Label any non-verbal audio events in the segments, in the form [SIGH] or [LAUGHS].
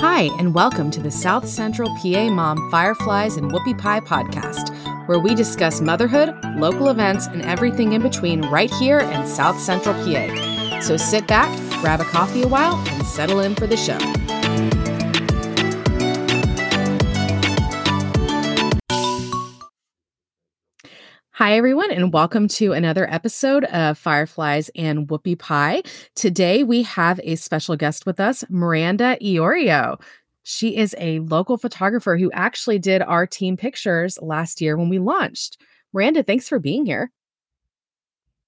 Hi, and welcome to the South Central PA Mom Fireflies and Whoopie Pie podcast, where we discuss motherhood, local events, and everything in between right here in South Central PA. So sit back, grab a coffee a while, and settle in for the show. Hi, everyone, and welcome to another episode of Fireflies and Whoopie Pie. Today, we have a special guest with us, Miranda Eorio. She is a local photographer who actually did our team pictures last year when we launched. Miranda, thanks for being here.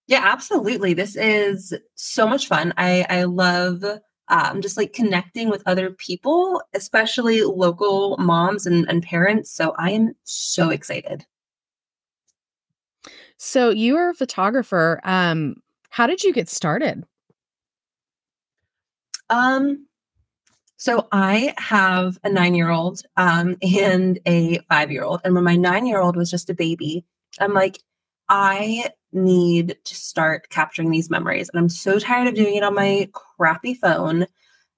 Yeah, absolutely. This is so much fun. I, I love um, just like connecting with other people, especially local moms and, and parents. So I am so excited. So you are a photographer. Um, how did you get started? Um, so I have a nine-year-old um, and a five-year-old, and when my nine-year-old was just a baby, I'm like, I need to start capturing these memories, and I'm so tired of doing it on my crappy phone.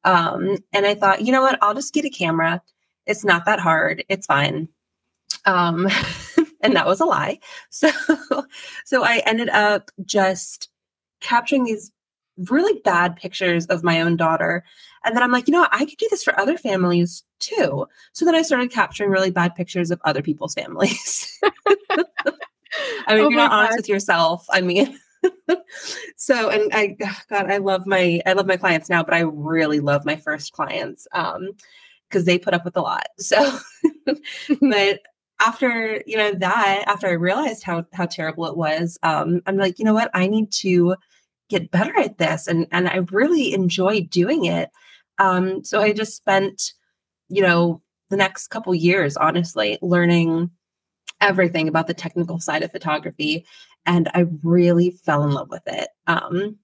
Um, and I thought, you know what? I'll just get a camera. It's not that hard. It's fine. Um, [LAUGHS] and that was a lie. [LAUGHS] So, so I ended up just capturing these really bad pictures of my own daughter. And then I'm like, you know what? I could do this for other families too. So then I started capturing really bad pictures of other people's families. [LAUGHS] I mean, oh if you're not God. honest with yourself, I mean, [LAUGHS] so and I God, I love my I love my clients now, but I really love my first clients. Um, because they put up with a lot. So, but after you know that after i realized how how terrible it was um i'm like you know what? I need to get better at this and and i really enjoy doing it. Um so i just spent you know the next couple years honestly learning everything about the technical side of photography and i really fell in love with it. Um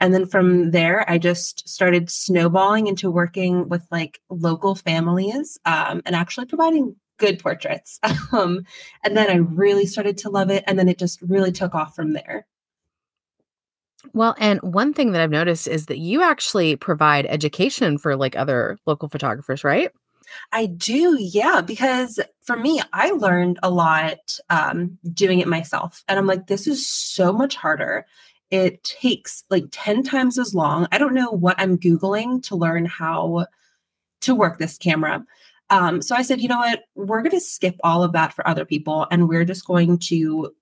and then from there i just started snowballing into working with like local families um, and actually providing good portraits. [LAUGHS] Um, and then I really started to love it. And then it just really took off from there. Well, and one thing that I've noticed is that you actually provide education for like other local photographers, right? I do, yeah, because for me, I learned a lot um, doing it myself. And I'm like, this is so much harder. It takes like 10 times as long. I don't know what I'm Googling to learn how to work this camera. Um, so I said, you know what? We're going to skip all of that for other people and we're just going to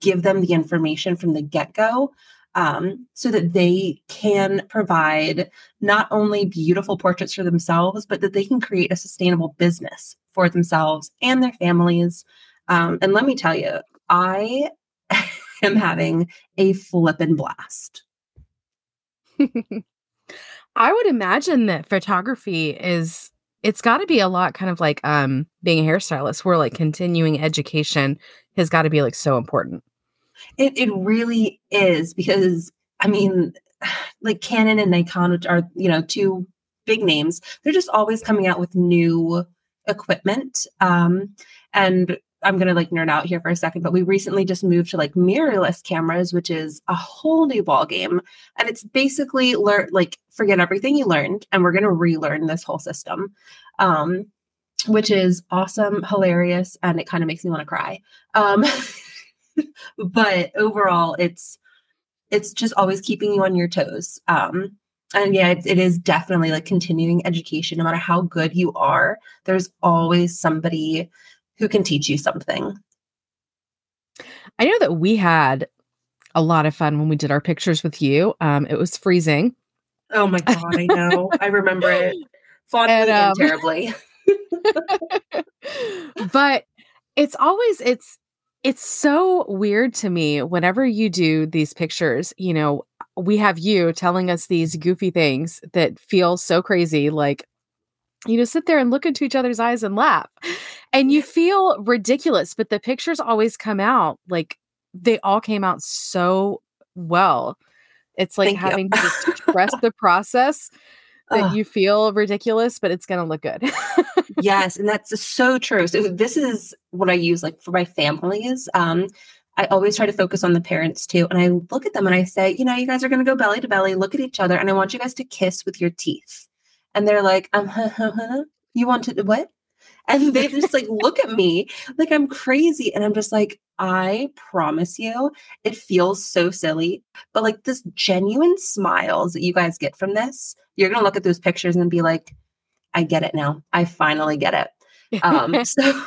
give them the information from the get go um, so that they can provide not only beautiful portraits for themselves, but that they can create a sustainable business for themselves and their families. Um, and let me tell you, I [LAUGHS] am having a flippin' blast. [LAUGHS] I would imagine that photography is it's got to be a lot kind of like um being a hairstylist where like continuing education has got to be like so important. It, it really is because i mean [SIGHS] like canon and nikon which are you know two big names they're just always coming out with new equipment um and I'm gonna like nerd out here for a second, but we recently just moved to like mirrorless cameras, which is a whole new ball game, and it's basically learn like forget everything you learned, and we're gonna relearn this whole system, um, which is awesome, hilarious, and it kind of makes me want to cry. Um, [LAUGHS] but overall, it's it's just always keeping you on your toes. Um, and yeah, it, it is definitely like continuing education. No matter how good you are, there's always somebody who can teach you something. I know that we had a lot of fun when we did our pictures with you. Um, it was freezing. Oh my god, I know. I remember it [LAUGHS] fondly and, um, and terribly. [LAUGHS] but it's always it's it's so weird to me whenever you do these pictures, you know, we have you telling us these goofy things that feel so crazy like you know sit there and look into each other's eyes and laugh. And you feel ridiculous but the pictures always come out like they all came out so well. It's like Thank having to trust [LAUGHS] the process that you feel ridiculous but it's going to look good. Yes and that's so true. So this is what i use like for my families um I always try to focus on the parents too. And I look at them and I say, you know, you guys are going to go belly to belly, look at each other, and I want you guys to kiss with your teeth. And they're like, um, huh, huh, huh, you want to what? And they just like look at me like I'm crazy. And I'm just like, I promise you, it feels so silly. But like this genuine smiles that you guys get from this, you're going to look at those pictures and be like, I get it now. I finally get it. Um, [LAUGHS] so,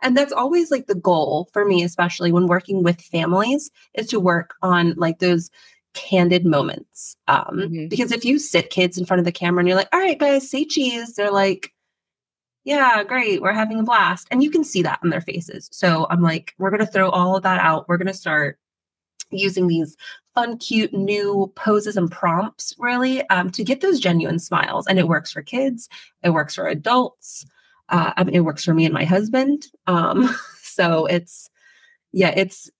and that's always like the goal for me, especially when working with families, is to work on like those candid moments. Um, mm-hmm. Because if you sit kids in front of the camera and you're like, all right, guys, say cheese, they're like, yeah, great. We're having a blast. And you can see that on their faces. So I'm like, we're going to throw all of that out. We're going to start using these fun, cute new poses and prompts, really, um, to get those genuine smiles. And it works for kids, it works for adults. Uh, I mean, it works for me and my husband. Um, [LAUGHS] so it's, yeah, it's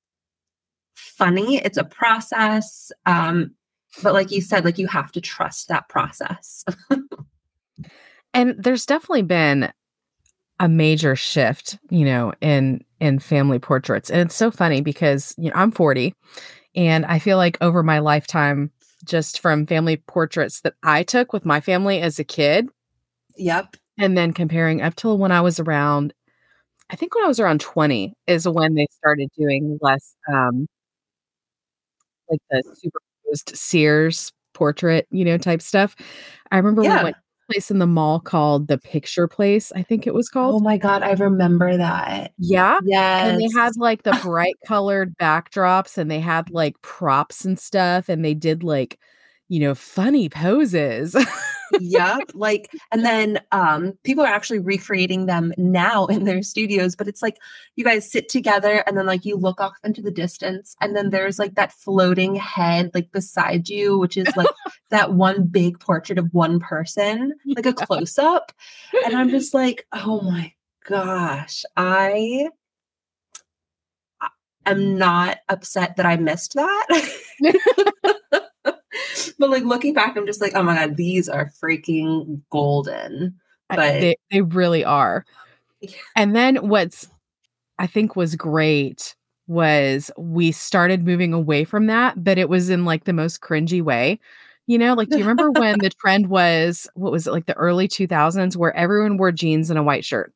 funny. It's a process. Um, but like you said, like you have to trust that process. [LAUGHS] and there's definitely been a major shift, you know, in in family portraits. And it's so funny because, you know, I'm 40 and I feel like over my lifetime just from family portraits that I took with my family as a kid. Yep. And then comparing up till when I was around I think when I was around 20 is when they started doing less um like the superposed Sears portrait, you know, type stuff. I remember yeah. we went place in the mall called the Picture Place, I think it was called. Oh my god, I remember that. Yeah. Yes. And they had like the [LAUGHS] bright colored backdrops and they had like props and stuff and they did like you know, funny poses. yep. [LAUGHS] Like, and then um, people are actually recreating them now in their studios, but it's like you guys sit together and then like you look off into the distance, and then there's like that floating head like beside you, which is like [LAUGHS] that one big portrait of one person, [LAUGHS] like a close up. And I'm just like, oh my gosh, I am not upset that I missed that. But like looking back, I'm just like, oh my god, these are freaking golden. But they, they really are. Yeah. And then what's I think was great was we started moving away from that, but it was in like the most cringy way. You know, like, do you remember when the [LAUGHS] trend was, what was it, like the early 2000s, where everyone wore jeans and a white shirt?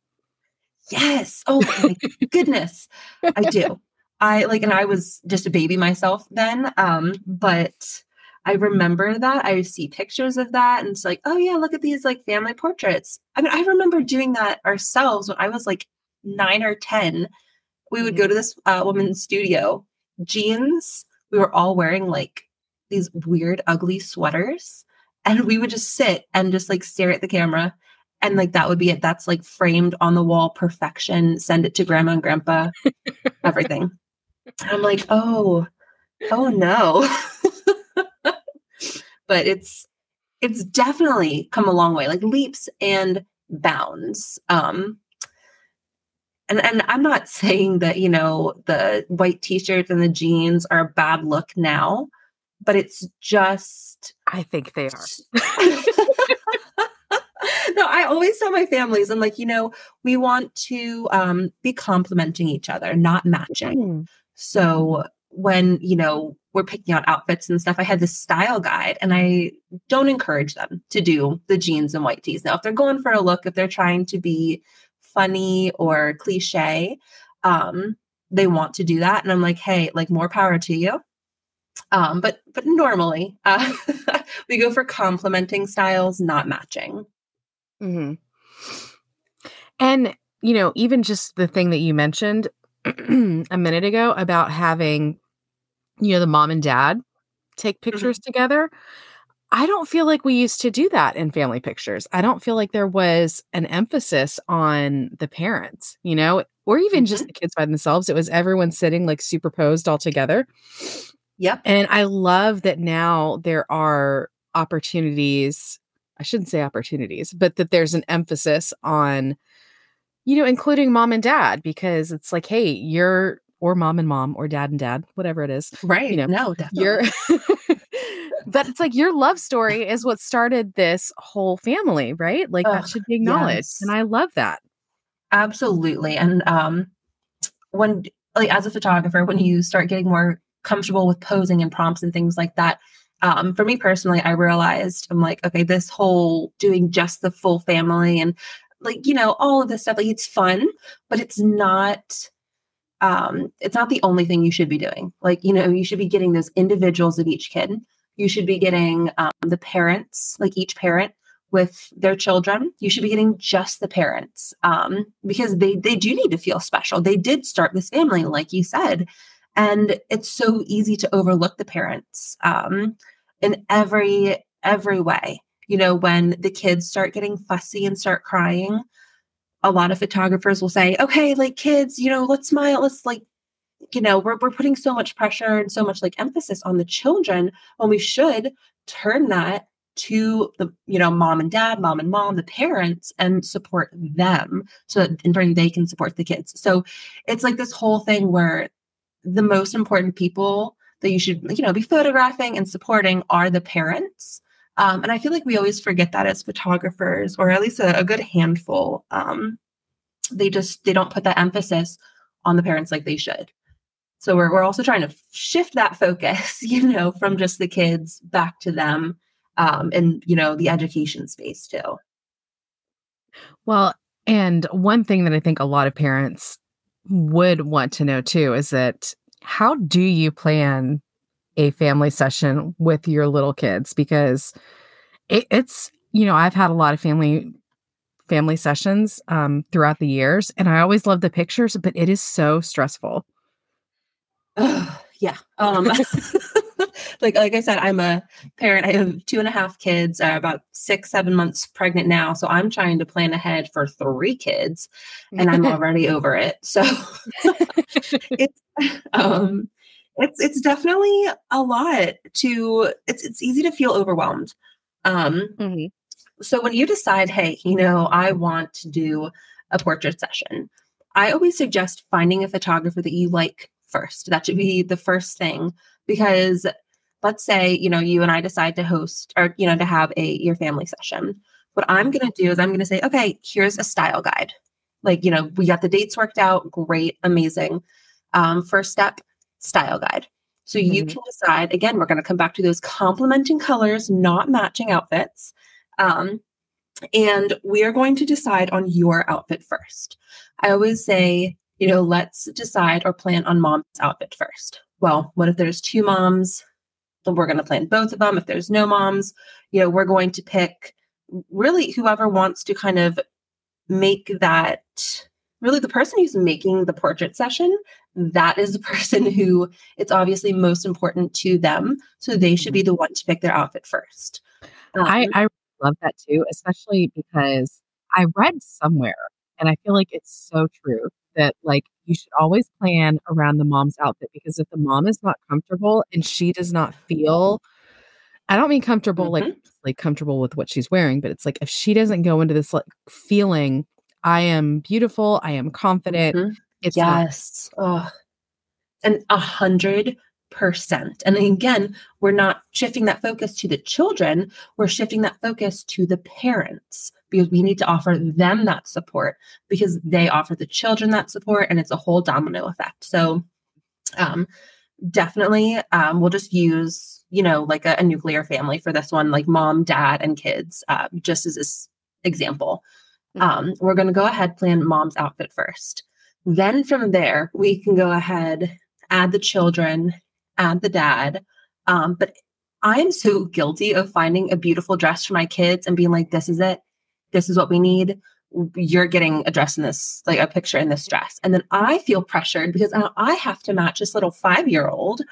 Yes. Oh my goodness. I do. I like, and I was just a baby myself then. Um, but I remember that. I see pictures of that and it's like, oh yeah, look at these like family portraits. I mean, I remember doing that ourselves when I was like nine or 10. We would go mm-hmm. to this uh, woman's studio, jeans. We were all wearing like these weird, ugly sweaters. And we would just sit and just like stare at the camera. And like that would be it. That's like framed on the wall, perfection. Send it to grandma and grandpa, [LAUGHS] everything. I'm like, oh, oh no. [LAUGHS] but it's it's definitely come a long way, like leaps and bounds. Um, and and I'm not [LAUGHS] saying that you know the white t-shirts and the jeans are a bad look now, but it's just I think they are. [LAUGHS] no, I always tell my families, I'm like, you know, we want to um, be complementing each other, not matching. Mm. So when you know we're picking out outfits and stuff, I had this style guide and I don't encourage them to do the jeans and white tees. Now, if they're going for a look, if they're trying to be funny or cliche, um, they want to do that. And I'm like, hey, like more power to you. Um, but but normally [LAUGHS] uh, we go for complementing styles, not matching. Mm-hmm. And you know, even just the thing that you mentioned [CLEARS THROAT] a minute ago about having you know, the mom and dad take mm-hmm. pictures mm-hmm. together. I don't feel like we used to do that in family pictures. I don't feel like there was an emphasis on the parents, you know, or even mm-hmm. just the kids by themselves. It was everyone sitting like superposed all together. Yep. And I love that now there are opportunities. I shouldn't say opportunities, but that there's an emphasis on, you know, including mom and dad because it's like, hey, you're or mom and mom or dad and dad, whatever it is. Right. You know, no, definitely. you're [LAUGHS] but it's like your love story is what started this whole family, right? Like that should be acknowledged. Yes. And I love that. Absolutely. And um when like as a photographer, when you start getting more comfortable with posing and prompts and things like that, um, for me personally, I realized I'm like, okay, this whole doing just the full family and like, you know, all of this stuff, like it's fun, but it's not um, it's not the only thing you should be doing. Like, you know, you should be getting those individuals of each kid. You should be getting um, the parents, like each parent with their children. You should be getting just the parents um, because they they do need to feel special. They did start this family, like you said, and it's so easy to overlook the parents um, in every every way. You know, when the kids start getting fussy and start crying, a lot of photographers will say, okay, like kids, you know, let's smile, let's like, you know, we're, we're putting so much pressure and so much like emphasis on the children when we should turn that to the you know mom and dad mom and mom the parents and support them so that in turn they can support the kids. So it's like this whole thing where the most important people that you should you know be photographing and supporting are the parents um, and I feel like we always forget that as photographers, or at least a, a good handful. Um, they just they don't put that emphasis on the parents like they should. So we're we're also trying to shift that focus, [LAUGHS] you know, from just the kids back to them, um, and you know the education space too. Well, and one thing that I think a lot of parents would want to know too is that how do you plan a family session with your little kids because it, it's you know i've had a lot of family family sessions um, throughout the years and i always love the pictures but it is so stressful. Yeah um [LAUGHS] like like i said i'm a parent i have two and a half kids uh, about six seven months pregnant now so i'm trying to plan ahead for three kids and i'm [LAUGHS] already over it so [LAUGHS] it's um it's it's definitely a lot to it's it's easy to feel overwhelmed um mm-hmm. so when you decide hey you know i want to do a portrait session i always suggest finding a photographer that you like first. That should be the first thing because let's say you know you and i decide to host or you know to have a your family session. What i'm going to do is i'm going to say okay here's a style guide. Like you know we got the dates worked out great amazing um, first step style guide. So mm-hmm. you can decide, again, we're going to come back to those complementing colors, not matching outfits. Um, and we are going to decide on your outfit first. I always say, you know, let's decide or plan on mom's outfit first. Well, what if there's two moms? Then we're going to plan both of them. If there's no moms, you know, we're going to pick really whoever wants to kind of make that really the person who's making the portrait session that is the [LAUGHS] person who it's obviously most important to them so they should be the one to pick their outfit first um, I, I love that too especially because i read somewhere and i feel like it's so true that like you should always plan around the mom's outfit because if the mom is not comfortable and she does not feel I don't mean comfortable mm-hmm. like like comfortable with what she's wearing, but it's like if she doesn't go into this like feeling I am beautiful. I am confident. Mm-hmm. It's yes. Not- oh. And a hundred percent. And again, we're not shifting that focus to the children, we're shifting that focus to the parents because we need to offer them that support because they offer the children that support and it's a whole domino effect. So um definitely um we'll just use, you know, like a, a nuclear family for this one, like mom, dad, and kids, uh, just as this example. Mm-hmm. Um, we're going to go ahead, plan mom's outfit first. Then from there, we can go ahead, add the children, add the dad. Um, but I'm so guilty of finding a beautiful dress for my kids and being like, this is it. This is what we need. You're getting a dress in this, like a picture in this dress. And then I feel pressured because I have to match this little five year old.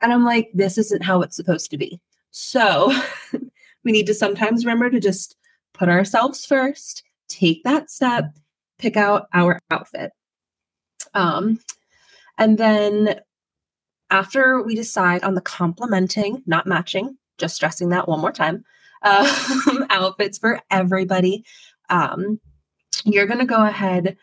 And I'm like, this isn't how it's supposed to be. So [LAUGHS] we need to sometimes remember to just put ourselves first take that step, pick out our outfit. Um, and then after we decide on the complementing, not matching, just stressing that one more time, um, [LAUGHS] outfits for everybody, um, you're going to go ahead,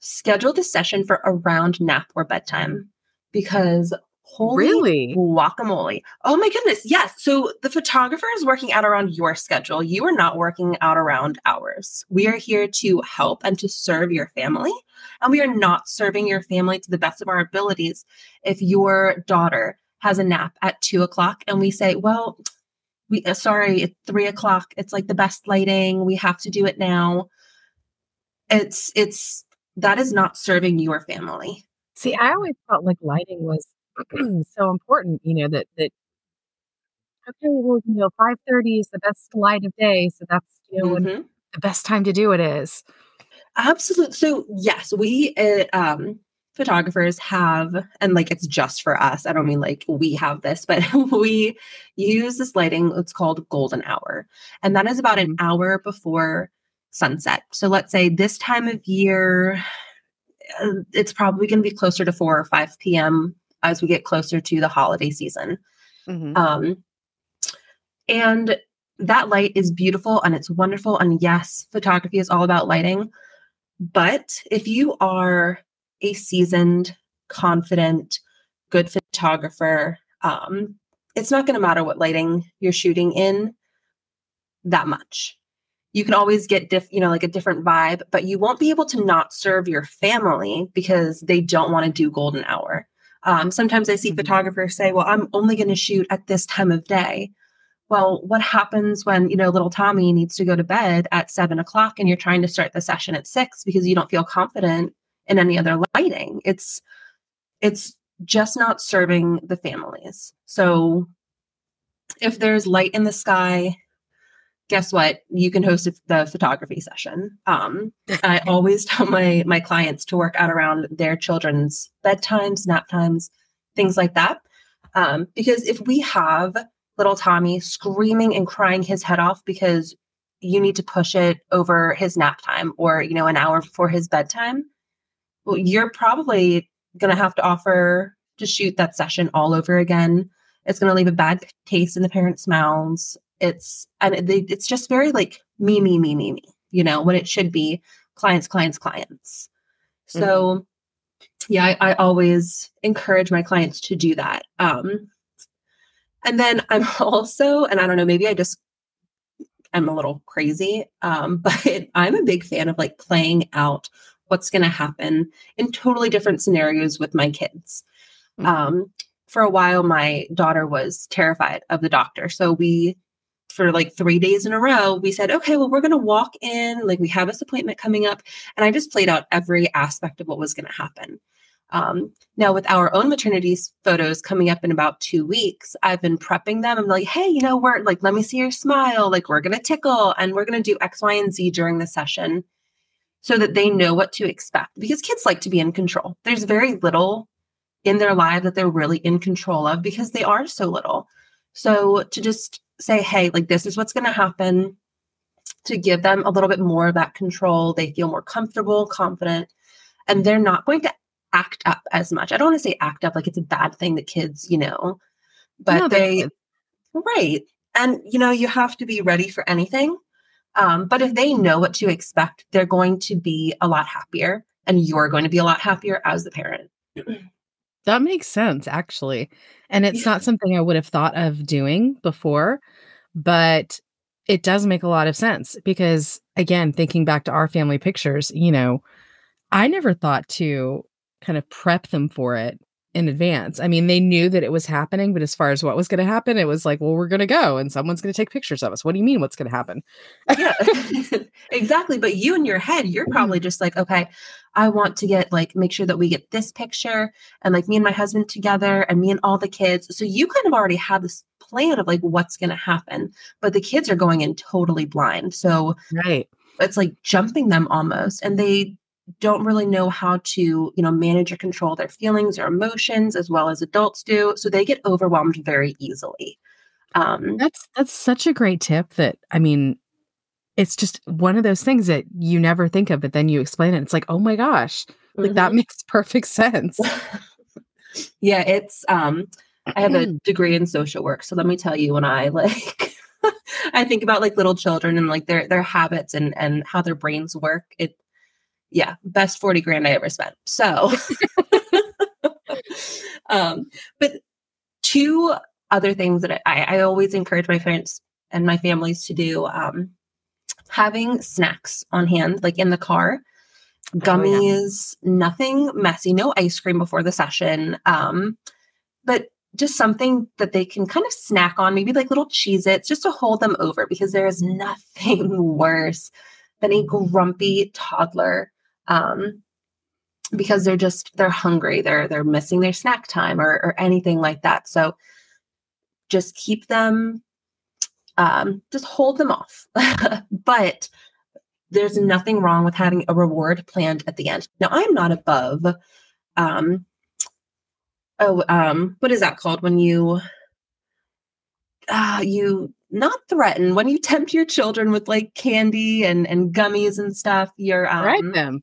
schedule the session for around nap or bedtime. Because Holy Really? guacamole. Oh my goodness. Yes. So the photographer is working out around your schedule. You are not working out around ours. We are here to help and to serve your family. And we are not serving your family to the best of our abilities. If your daughter has a nap at two o'clock and we say, well, we uh, sorry, it's three o'clock. It's like the best lighting. We have to do it now. It's it's that is not serving your family. See, I always felt like lighting was [CLEARS THROAT] so important, you know, that that okay, well, you know, 5:30 is the best light of day, so that's, you know, Mhm. the best time to do it is. Absolutely. So yes, we uh, um photographers have and like it's just for us. I don't mean like we have this, but [LAUGHS] we use this lighting. It's called golden hour. And that is about an Mhm. hour before sunset. So let's say this time of year uh, it's probably going to be closer to 4 or 5 p.m. as we get closer to the holiday season. Mhm. Um, and that light is beautiful and it's wonderful. And yes, photography is all about lighting. But if you are a seasoned, confident, good photographer, um, it's not going to matter what lighting you're shooting in that much. You can always get diff, you know, like a different vibe, but you won't be able to not serve your family because they don't want to do golden hour. Um, sometimes I see Mhm. photographers say, "Well, I'm only going to shoot at this time of day." Well, what happens when you know little Tommy needs to go to bed at seven o'clock and you're trying to start the session at six because you don't feel confident in any other lighting? It's it's just not serving the families. So if there's light in the sky, guess what? You can host the photography session. Um, I [LAUGHS] always tell my my clients to work out around their children's bedtimes, nap times, things like that. Um, because if we have little Tommy screaming and crying his head off because you need to push it over his nap time or you know an hour before his bedtime, well, you're probably going to have to offer to shoot that session all over again. It's going to leave a bad taste in the parents' mouths. It's and they- it's just very like me, me, me, me, me. You know when it should be clients, clients, clients. So, yeah, I, I always encourage my clients to do that. Um, and then I'm [LAUGHS] also, and I don't know, maybe I just I'm a little crazy, um, [LAUGHS] but I'm a big fan of like playing out what's going to happen in totally different scenarios with my kids. Mhm. Um, for a while, my daughter was terrified of the doctor. So we, for like three days in a row, we said, okay, well, we're going to walk in, like we have this appointment coming up. And I just played out every aspect of what was going to happen. Um, now, with our own maternity photos coming up in about two weeks, I've been prepping them. I'm like, hey, you know, we're like, let me see your smile. Like, we're going to tickle and we're going to do X, Y, and Z during the session so that they know what to expect because kids like to be in control. There's very little in their life that they're really in control of because they are so little. So to just say, hey, like this is what's going to happen, to give them a little bit more of that control, they feel more comfortable, confident, and they're not going to act up as much. I don't want to say act up like it's a bad thing that kids, you know, but No, they're they, kids. right. And, you know, you have to be ready for anything. Um, but if they know what to expect, they're going to be a lot happier and you're going to be a lot happier as the parent. That makes sense, actually. And it's Yeah. not something I would have thought of doing before, but it does make a lot of sense because, again, thinking back to our family pictures, you know, I never thought to kind of prep them for it in advance. I mean, they knew that it was happening, but as far as what was going to happen, it was like, well, we're going to go and someone's going to take pictures of us. What do you mean what's going to happen? yeah [LAUGHS] [LAUGHS] exactly but you in your head you're probably mm-hmm. just like okay i want to get like make sure that we get this picture and like me and my husband together and me and all the kids so you kind of already have this plan of like what's going to happen but the kids are going in totally blind so Right. it's like jumping them almost and they don't really know how to you know manage or control their feelings or emotions as well as adults do so they get overwhelmed very easily um That's that's such a great tip that I mean, it's just one of those things that you never think of, but then you explain it. It's like, oh my gosh, like that mhm. makes [LAUGHS] perfect sense. [LAUGHS] yeah it's um i have a degree in social work so let me tell you when i [LAUGHS] like i think about like little children and like their their habits and and how their brains work it yeah best 40 grand i ever spent so [LAUGHS] um, but two other things that I, I always encourage my parents and my families to do um, having snacks on hand, like in the car, gummies, oh, yeah. nothing messy, no ice cream before the session. Um, but just something that they can kind of snack on, maybe like little Cheez Its, just to hold them over because there is nothing [LAUGHS] worse than a grumpy toddler. Um, because they're just they're hungry they're they're missing their snack time or, or anything like that. So just keep them um, just hold them off. [LAUGHS] But there's nothing wrong with having a reward planned at the end. Now i'm not above um, oh um what is that called when you uh you not threaten when you tempt your children with like candy and and gummies and stuff you're um bribe them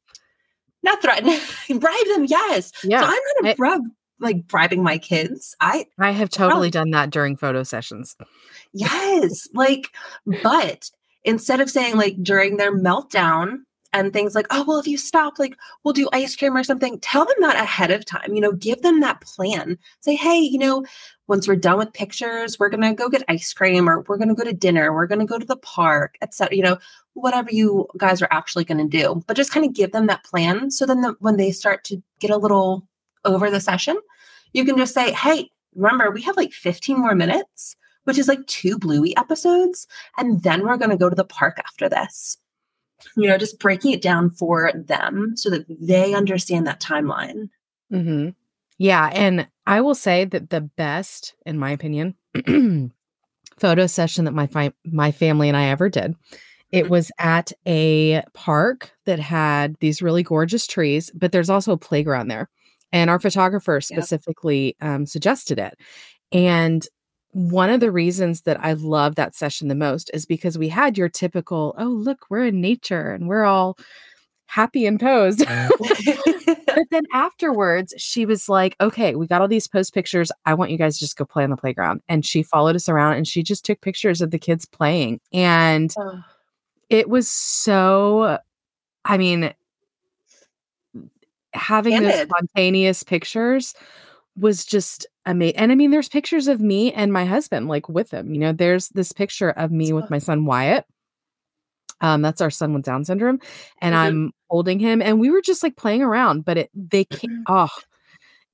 not threaten [LAUGHS] bribe them yes. Yeah so i'm not a bribe like bribing my kids. I i have totally done that during photo sessions. Yes like but instead of saying like during their meltdown and things like, oh, well, if you stop, like, we'll do ice cream or something. Tell them that ahead of time. You know, give them that plan. Say, hey, you know, once we're done with pictures, we're gonna go get ice cream, or we're gonna go to dinner, we're gonna go to the park, etc. You know, whatever you guys are actually gonna do. But just kind of give them that plan. So then, the, when they start to get a little over the session, you can just say, hey, remember, we have like 15 more minutes which is like two Bluey episodes. And then we're to go to the park after this you know, just breaking it down for them so that they understand that timeline. Mm-hmm. Yeah. And I will say that the best, in my opinion, [CLEARS THROAT] photo session that my fi- my family and I ever did, it mm-hmm. was at a park that had these really gorgeous trees, but there's also a playground there. And our photographer specifically yep. um, suggested it. And one of the reasons that I love that session the most is because we had your typical, oh, look, we're in nature and we're all happy and posed. [LAUGHS] but then afterwards, she was like, okay, we got all these post pictures. I want you guys to just go play on the playground. And she followed us around and she just took pictures of the kids playing. And oh. it was so, I mean, having those spontaneous pictures was just amazing. And I mean, there's pictures of me and my husband like with him. You know, there's this picture of me with my son Wyatt. Um, that's our son with Down syndrome, and mm-hmm. I'm holding him, and we were just like playing around. But it they came, oh,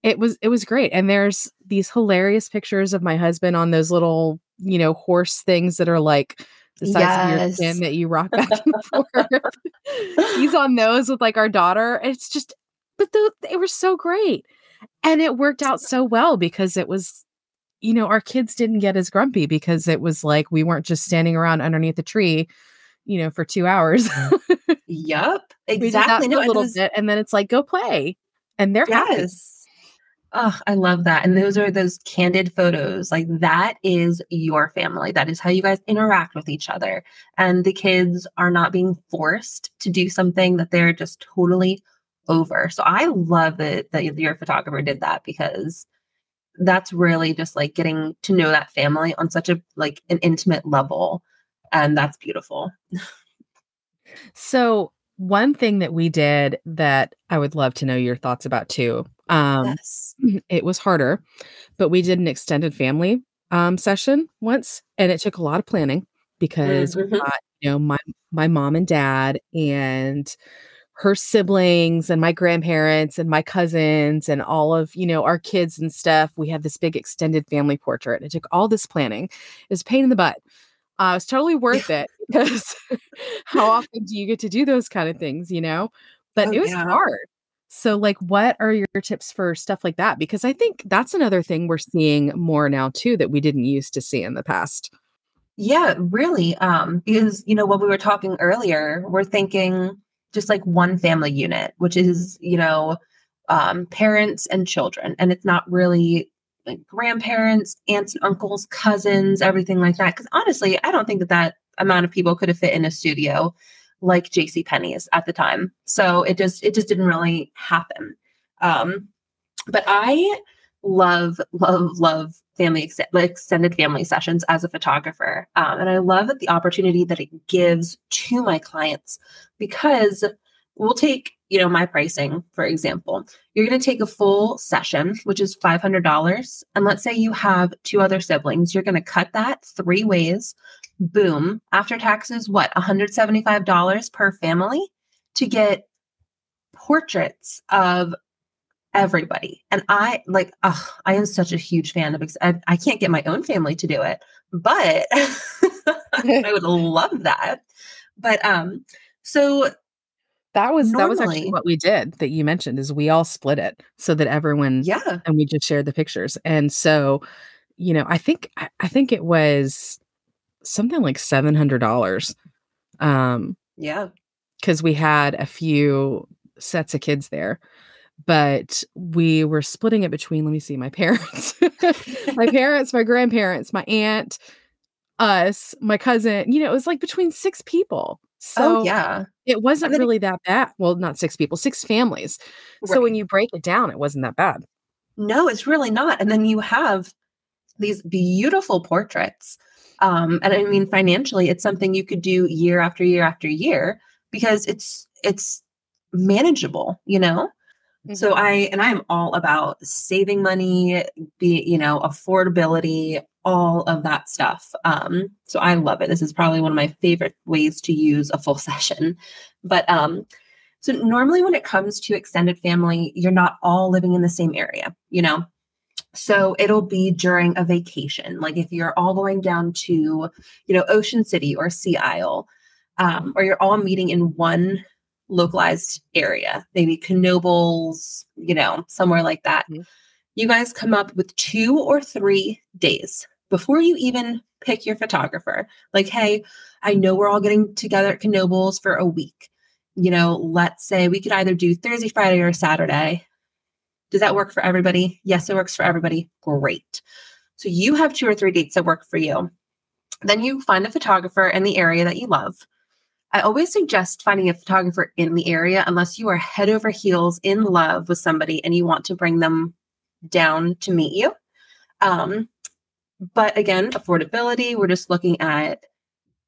it was it was great. And there's these hilarious pictures of my husband on those little you know horse things that are like the size yes. of your skin that you rock back and [LAUGHS] forth. He's on those with like our daughter. It's just, but the, they were so great. And it worked out so well because it was, you know, our kids didn't get as grumpy because it was like we weren't just standing around underneath the tree, you know, for two hours. Mm. [LAUGHS] yep. Exactly. no, a little was... bit. And then it's like, go play. And they're yes. happy. Oh, I love that. And those are those candid photos. Like that is your family. That is how you guys interact with each other. And the kids are not being forced to do something that they're just totally over. So I love it that your photographer did that because that's really just like getting to know that family on such a like an intimate level and that's beautiful. so one thing that we did that I would love to know your thoughts about too. Um yes. [CLEARS THROAT] it was harder, but we did an extended family um session once and it took a lot of planning because mm-hmm. we got, you know, my my mom and dad and her siblings and my grandparents and my cousins and all of you know our kids and stuff. We had this big extended family portrait it took all this planning. It was a pain in the butt. Uh, it's totally worth it [LAUGHS] because how often do you get to do those kind of things you know? But oh, it was yeah. hard. So like what are your tips for stuff like that? Because i think that's another thing we're seeing more now too that we didn't used to see in the past. Yeah really um because you know when we were talking earlier we're thinking just like one family unit, which is, you know, um, parents and children. And it's not really like grandparents, aunts and uncles, cousins, everything like that. Because honestly, I don't think that that amount of people could have fit in a studio like JC Penney's at the time. So it just it just didn't really happen. Um, but I love love love family ex- extended family sessions as a photographer um, and i love the opportunity that it gives to my clients because we'll take, you know, my pricing, for example. You're going to take a full session, which is $500. And let's say you have two other siblings. You're going to cut that three ways. Boom. After taxes, what? $175 per family to get portraits of everybody. And I like, oh, I am such a huge fan of, I, I can't get my own family to do it, but [LAUGHS] I would love that. But, um, so that was Normally, that was actually what we did that you mentioned is we all split it so that everyone yeah and we just shared the pictures and so you know i think i, I think it was something like seven hundred dollars um yeah because we had a few sets of kids there but we were splitting it between let me see my [LAUGHS] parents my parents my grandparents my aunt us my cousin you know it was like between six people so oh, yeah it wasn't really that bad. Well, not six people, six families. Right. So when you break it down, it wasn't that bad. No, it's really not. And then you have these beautiful portraits. Um, and I mean, financially, it's something you could do year after year after year because it's it's manageable, you know. Mm-hmm. So I and I am all about saving money, be you know, affordability, all of that stuff. Um, so I love it. This is probably one of my favorite ways to use a full [LAUGHS] session. But um, so normally when it comes to extended family, you're not all living in the same area, you know. So it'll be during a vacation, like if you're all going down to, you know, Ocean City or Sea Isle, um, or you're all meeting in one localized area, maybe Knoebels, you know, somewhere like that. Mm-hmm. You guys come up with two or three days before you even pick your photographer. Like, hey, I know we're all getting together at Knoebels for a week. You know, let's say we could either do Thursday, Friday, or Saturday. Does that work for everybody? Yes, it works for everybody. Great. So you have two or three dates that work for you. Then you find a photographer in the area that you love. I always suggest finding a photographer in the area unless you are head over heels in love with somebody and you want to bring them down to meet you. Um, but again, affordability, we're just looking at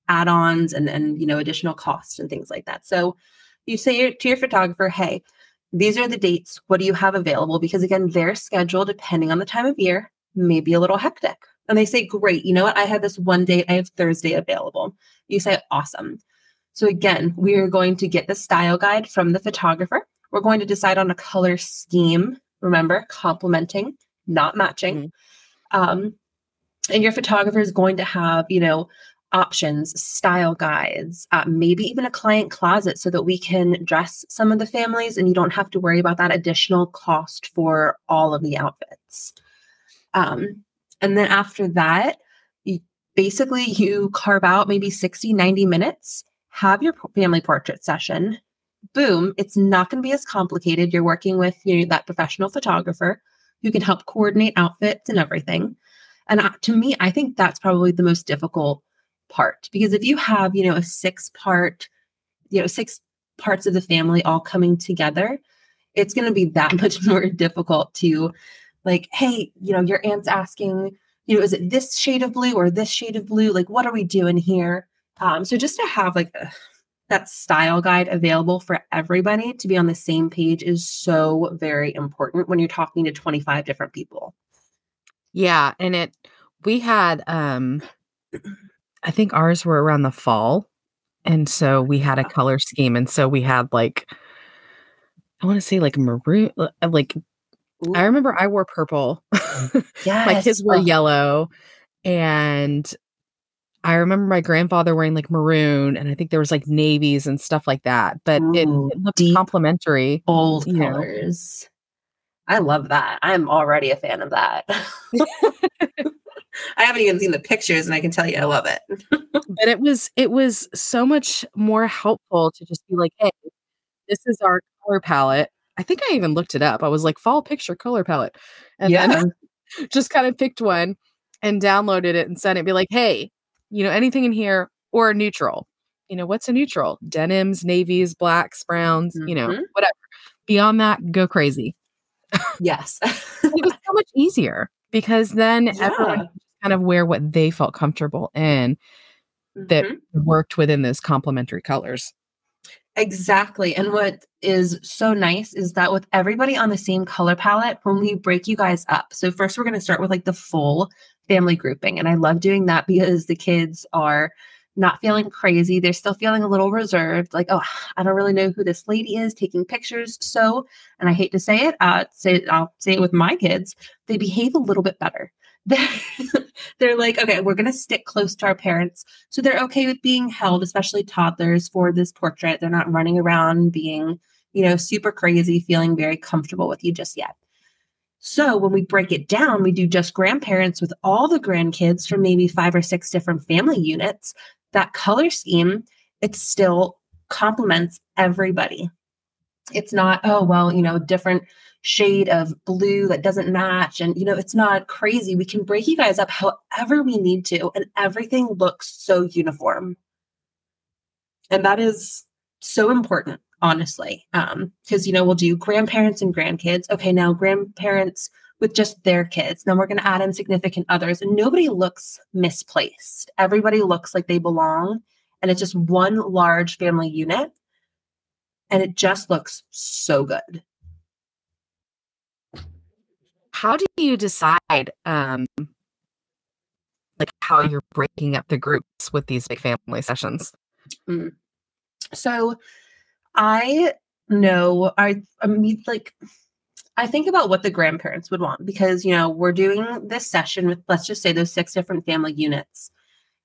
add-ons and and you know additional costs and things like that. So you say to your photographer, hey, these are the dates. What do you have available? Because again, their schedule, depending on the time of year, may be a little hectic. And they say, great, you know what? I have this one date, I have Thursday available. You say, awesome. So again, we are going to get the style guide from the photographer. We're going to decide on a color scheme. Remember, complementing, not matching. Mm-hmm. Um, and your photographer is going to have, you know, options, style guides, uh, maybe even a client closet so that we can dress some of the families and you don't have to worry about that additional cost for all of the outfits. Um, and then after that, you, basically you carve out maybe 60, 90 minutes have your family portrait session. Boom, it's not going to be as complicated. You're working with you know, that professional photographer who can help coordinate outfits and everything. And to me, I think that's probably the most difficult part because if you have, you know, a six part, you know, six parts of the family all coming together, it's going to be that [LAUGHS] much more difficult to like, hey, you know, your aunt's asking, you know, is it this shade of blue or this shade of blue? Like, what are we doing here? Um, so just to have like a, that style guide available for everybody to be on the same page is so very important when you're talking to 25 different people. Yeah, and it we had um I think ours were around the fall and so we had a color scheme and so we had like I want to say like maroon uh, like Ooh. I remember I wore purple. [LAUGHS] yes. like his were yellow and I remember my grandfather wearing like maroon and I think there was like navies and stuff like that, but Ooh, it, oh, it looked complementary. Bold colors. Know. I love that. I'm already a fan of that. [LAUGHS] I haven't even seen the pictures and I can tell you I love it. but it was it was so much more helpful to just be like, hey, this is our color palette. I think I even looked it up. I was like, fall picture color palette. And yeah. then [LAUGHS] just kind of picked one and downloaded it and sent it. Be like, hey, you know, anything in here or neutral. You know, what's a neutral? Denims, navies, blacks, browns, mm-hmm. you know, mm-hmm. whatever. Beyond that, go crazy. Yes. [LAUGHS] it was so much easier because then yeah. everyone kind of wear what they felt comfortable in mm-hmm. that worked within those complementary colors. Exactly. And what is so nice is that with everybody on the same color palette, when we break you guys up, so first we're going to start with like the full family grouping. And I love doing that [LAUGHS] because the kids are not feeling crazy. They're still feeling a little reserved, like, oh, I don't really know who this lady is taking pictures. So, and I hate to say it, uh, say I'll say it with my kids, they behave a little bit better. They're, [LAUGHS] they're like, okay, we're going to stick close to our parents. So they're okay with being held, especially toddlers, for this portrait. They're not running around being, you know, super crazy, feeling very comfortable with you just yet. So when we break it down, we do just grandparents with all the grandkids from maybe five or six different family units. That color scheme, it still complements everybody. It's not, oh, well, you know, different shade of blue that doesn't match. And, you know, it's not crazy. We can break you guys up however we need to, and everything looks so uniform. And that is so important, honestly. Um, because, you know, we'll do grandparents and grandkids. Okay, now grandparents with just their kids. Then we're going to add in significant others, and nobody looks misplaced. Everybody looks like they belong. And it's just one large family unit. And it just looks so good how do you decide um like how you're breaking up the groups with these big family sessions? Mm. so i know i i mean like i think about what the grandparents would want because you know we're doing this session with let's just say those six different family units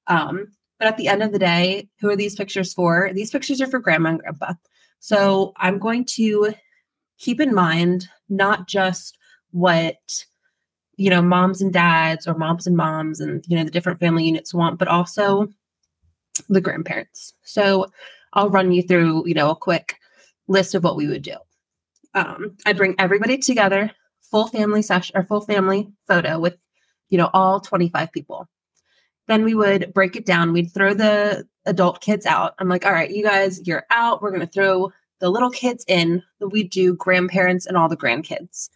um but at the end of the day who are these pictures for? These pictures are for grandma and grandpa. So i'm going to keep in mind not just what you know moms and dads or moms and moms and you know the different family units want but also the grandparents. So i'll run you through you know a quick list of what we would do. Um, i'd bring everybody together full family session or full family photo with you know all 25 people. Then we would break it down. We'd throw the adult kids out. I'm like all right you guys you're out. We're going to throw the little kids in. We do grandparents and all the grandkids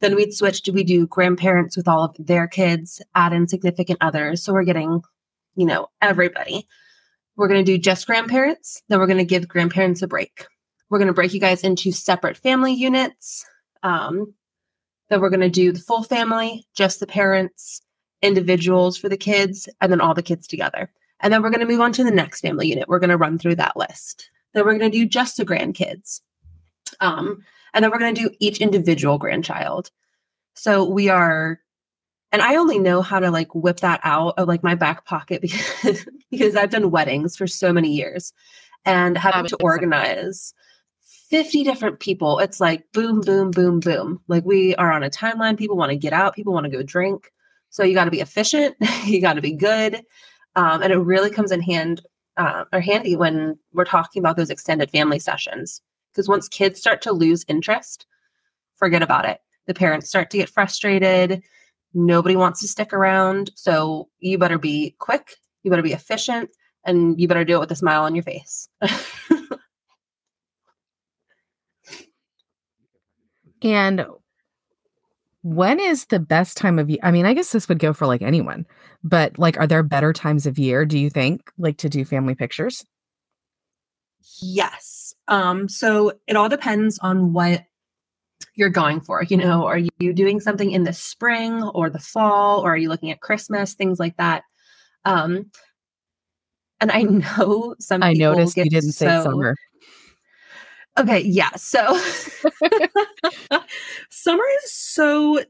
then we'd switch to we do grandparents with all of their kids, add in significant others. So we're getting, you know, everybody. We're going to do just grandparents. Then we're going to give grandparents a break. We're going to break you guys into separate family units. Um, then we're going to do the full family, just the parents, individuals for the kids, and then all the kids together. And then we're going to move on to the next family unit. We're going to run through that list. Then we're going to do just the grandkids. Um, and then we're going to do each individual grandchild. So we are, and I only know how to like whip that out of like my back pocket [LAUGHS] because, because I've done weddings for so many years and having to organize 50 different people. It's like boom, boom, boom, boom. Like we are on a timeline. People want to get out, people want to go drink. So you got to be efficient, [LAUGHS] you got to be good. Um, and it really comes in hand uh, or handy when we're talking about those extended family sessions because once kids start to lose interest, forget about it. The parents start to get frustrated. Nobody wants to stick around. So you better be quick, you better be efficient, and you better do it with a smile on your face. [LAUGHS] and when is the best time of year? I mean, I guess this would go for like anyone, but like, are there better times of year, do you think, like to do family pictures? Yes. Um, so it all depends on what you're going for. You know, are you doing something in the spring or the fall, or are you looking at Christmas, things like that? Um, and I [LAUGHS] know some. I noticed you didn't so, say summer. Okay, yeah. So [LAUGHS] [LAUGHS] summer is so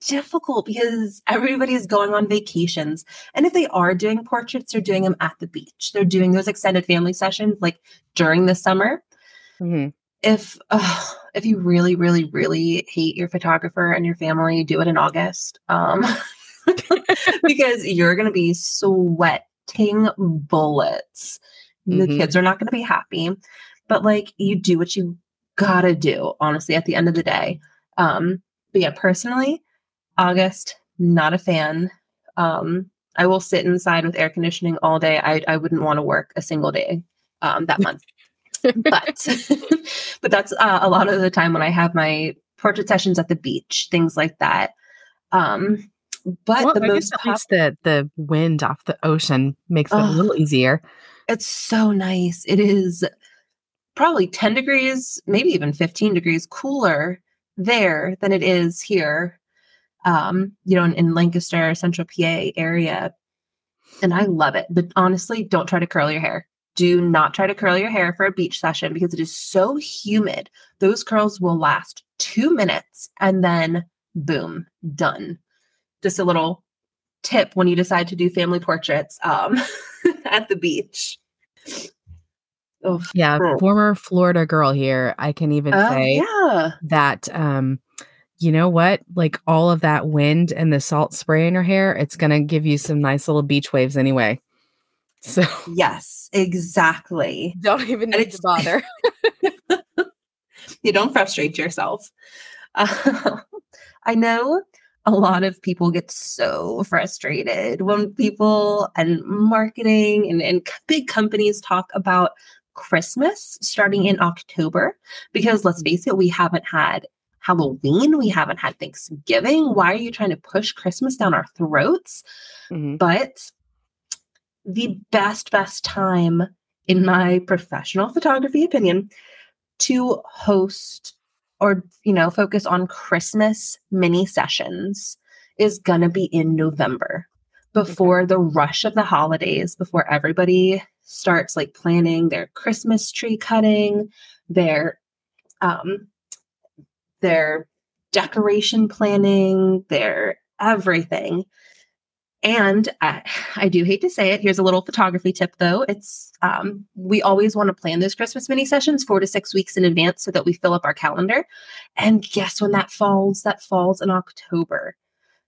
difficult because everybody's going on vacations. And if they are doing portraits, they're doing them at the beach. They're doing those extended family sessions like during the summer. Mm-hmm. If uh, if you really, really, really hate your photographer and your family, do it in August. Um, [LAUGHS] because you're going to be sweating bullets. Mm-hmm. The kids are not going to be happy. But like you do what you gotta do, honestly, at the end of the day. Um, but yeah, personally, August, not a fan. Um, I will sit inside with air conditioning all day. I, I wouldn't want to work a single day um, that month. [LAUGHS] but [LAUGHS] but that's uh, a lot of the time when I have my portrait sessions at the beach, things like that. Um, but well, the I most pop- the the wind off the ocean makes it a little easier. It's so nice. It is probably 10 degrees, maybe even 15 degrees cooler there than it is here, um, you know, in, in Lancaster, Central PA area. And I love it. But honestly, don't try to curl your hair. Do not try to curl your hair for a beach session because it is so humid. Those curls will last two minutes and then boom, done. Just a little tip when you decide to do family portraits um, [LAUGHS] at the beach. Oh, yeah, former Florida girl here. I can even uh, say yeah. that um, you know what? Like all of that wind and the salt spray in your hair, it's gonna give you some nice little beach waves anyway. So yes, exactly. [LAUGHS] Don't even need to [LAUGHS] bother. you don't frustrate yourself. Uh, [LAUGHS] I know a lot of people get so frustrated when people and marketing and, and big companies talk about Christmas starting in October because let's face it, we haven't had Halloween, we haven't had Thanksgiving. Why are you trying to push Christmas down our throats? Mm-hmm. But the best, best time, in my professional photography opinion, to host or you know focus on christmas mini sessions is going to be in november before the rush of the holidays before everybody starts like planning their christmas tree cutting their um their decoration planning their everything and I, [SIGHS] I, do hate to say it. Here's a little photography tip, though. It's um, we always want to plan those Christmas mini sessions four to six weeks in advance so that we fill up our calendar. And guess when that falls? That falls in October.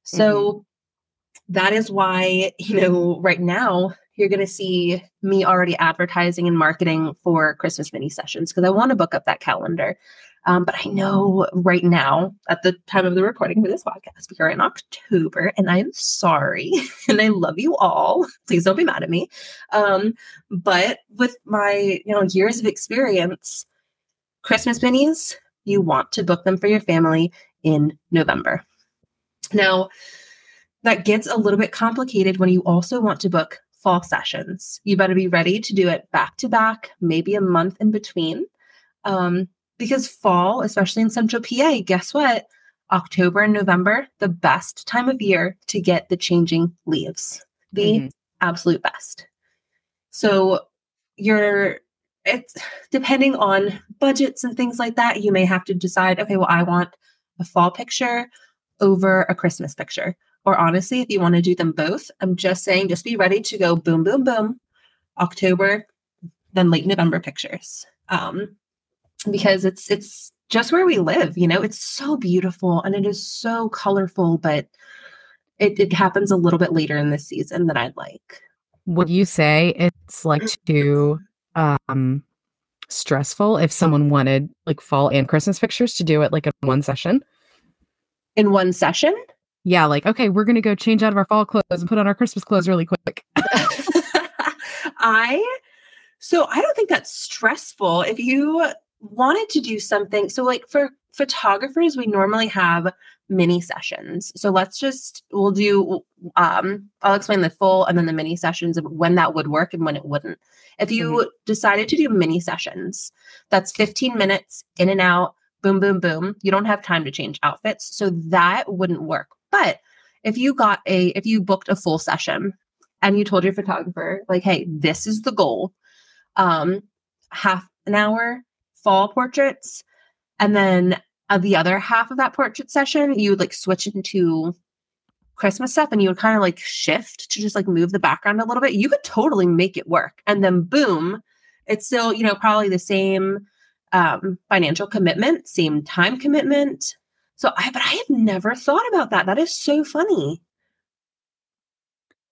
So mm-hmm. that is why you know right now you're going to see me already advertising and marketing for Christmas mini sessions because I want to book up that calendar. Um, but I know right now, at the time of the recording for this podcast, we are in October, and I'm sorry, [LAUGHS] and I love you all. Please don't be mad at me. Um, but with my you know years of experience, Christmas minis, you want to book them for your family in November. Now, that gets a little bit complicated when you also want to book fall sessions. You better be ready to do it back to back, maybe a month in between. Um, because fall, especially in central PA, guess what? October and November, the best time of year to get the changing leaves. The mm-hmm. absolute best. So you're it's depending on budgets and things like that, you may have to decide, okay, well, I want a fall picture over a Christmas picture. Or honestly, if you want to do them both, I'm just saying just be ready to go boom, boom, boom, October, then late November pictures. Um, because it's it's just where we live you know? It's so beautiful and it is so colorful but it, it happens a little bit later in the season than i'd like. Would you say it's like too um stressful if someone wanted like fall and christmas pictures to do it like in one session? In one session? Yeah like okay we're gonna go change out of our fall clothes and put on our christmas clothes really quick. [LAUGHS] I so i don't think that's stressful. If you wanted to do something. So, like for photographers, we normally have mini sessions. So let's just we'll do um I'll explain the full and then the mini sessions of when that would work and when it wouldn't. If you mm-hmm. decided to do mini sessions, that's 15 minutes in and out, boom boom boom. You don't have time to change outfits, so that wouldn't work. But if you got a if you booked a full session and you told your photographer like, "Hey, this is the goal." Um half an hour fall portraits. And then uh, the other half of that portrait session, you would like switch into Christmas stuff and you would kind of like shift to just like move the background a little bit. You could totally make it work. And then boom, it's still, you know, probably the same um, financial commitment, same time commitment. So I, but I have never thought about that. That is so funny.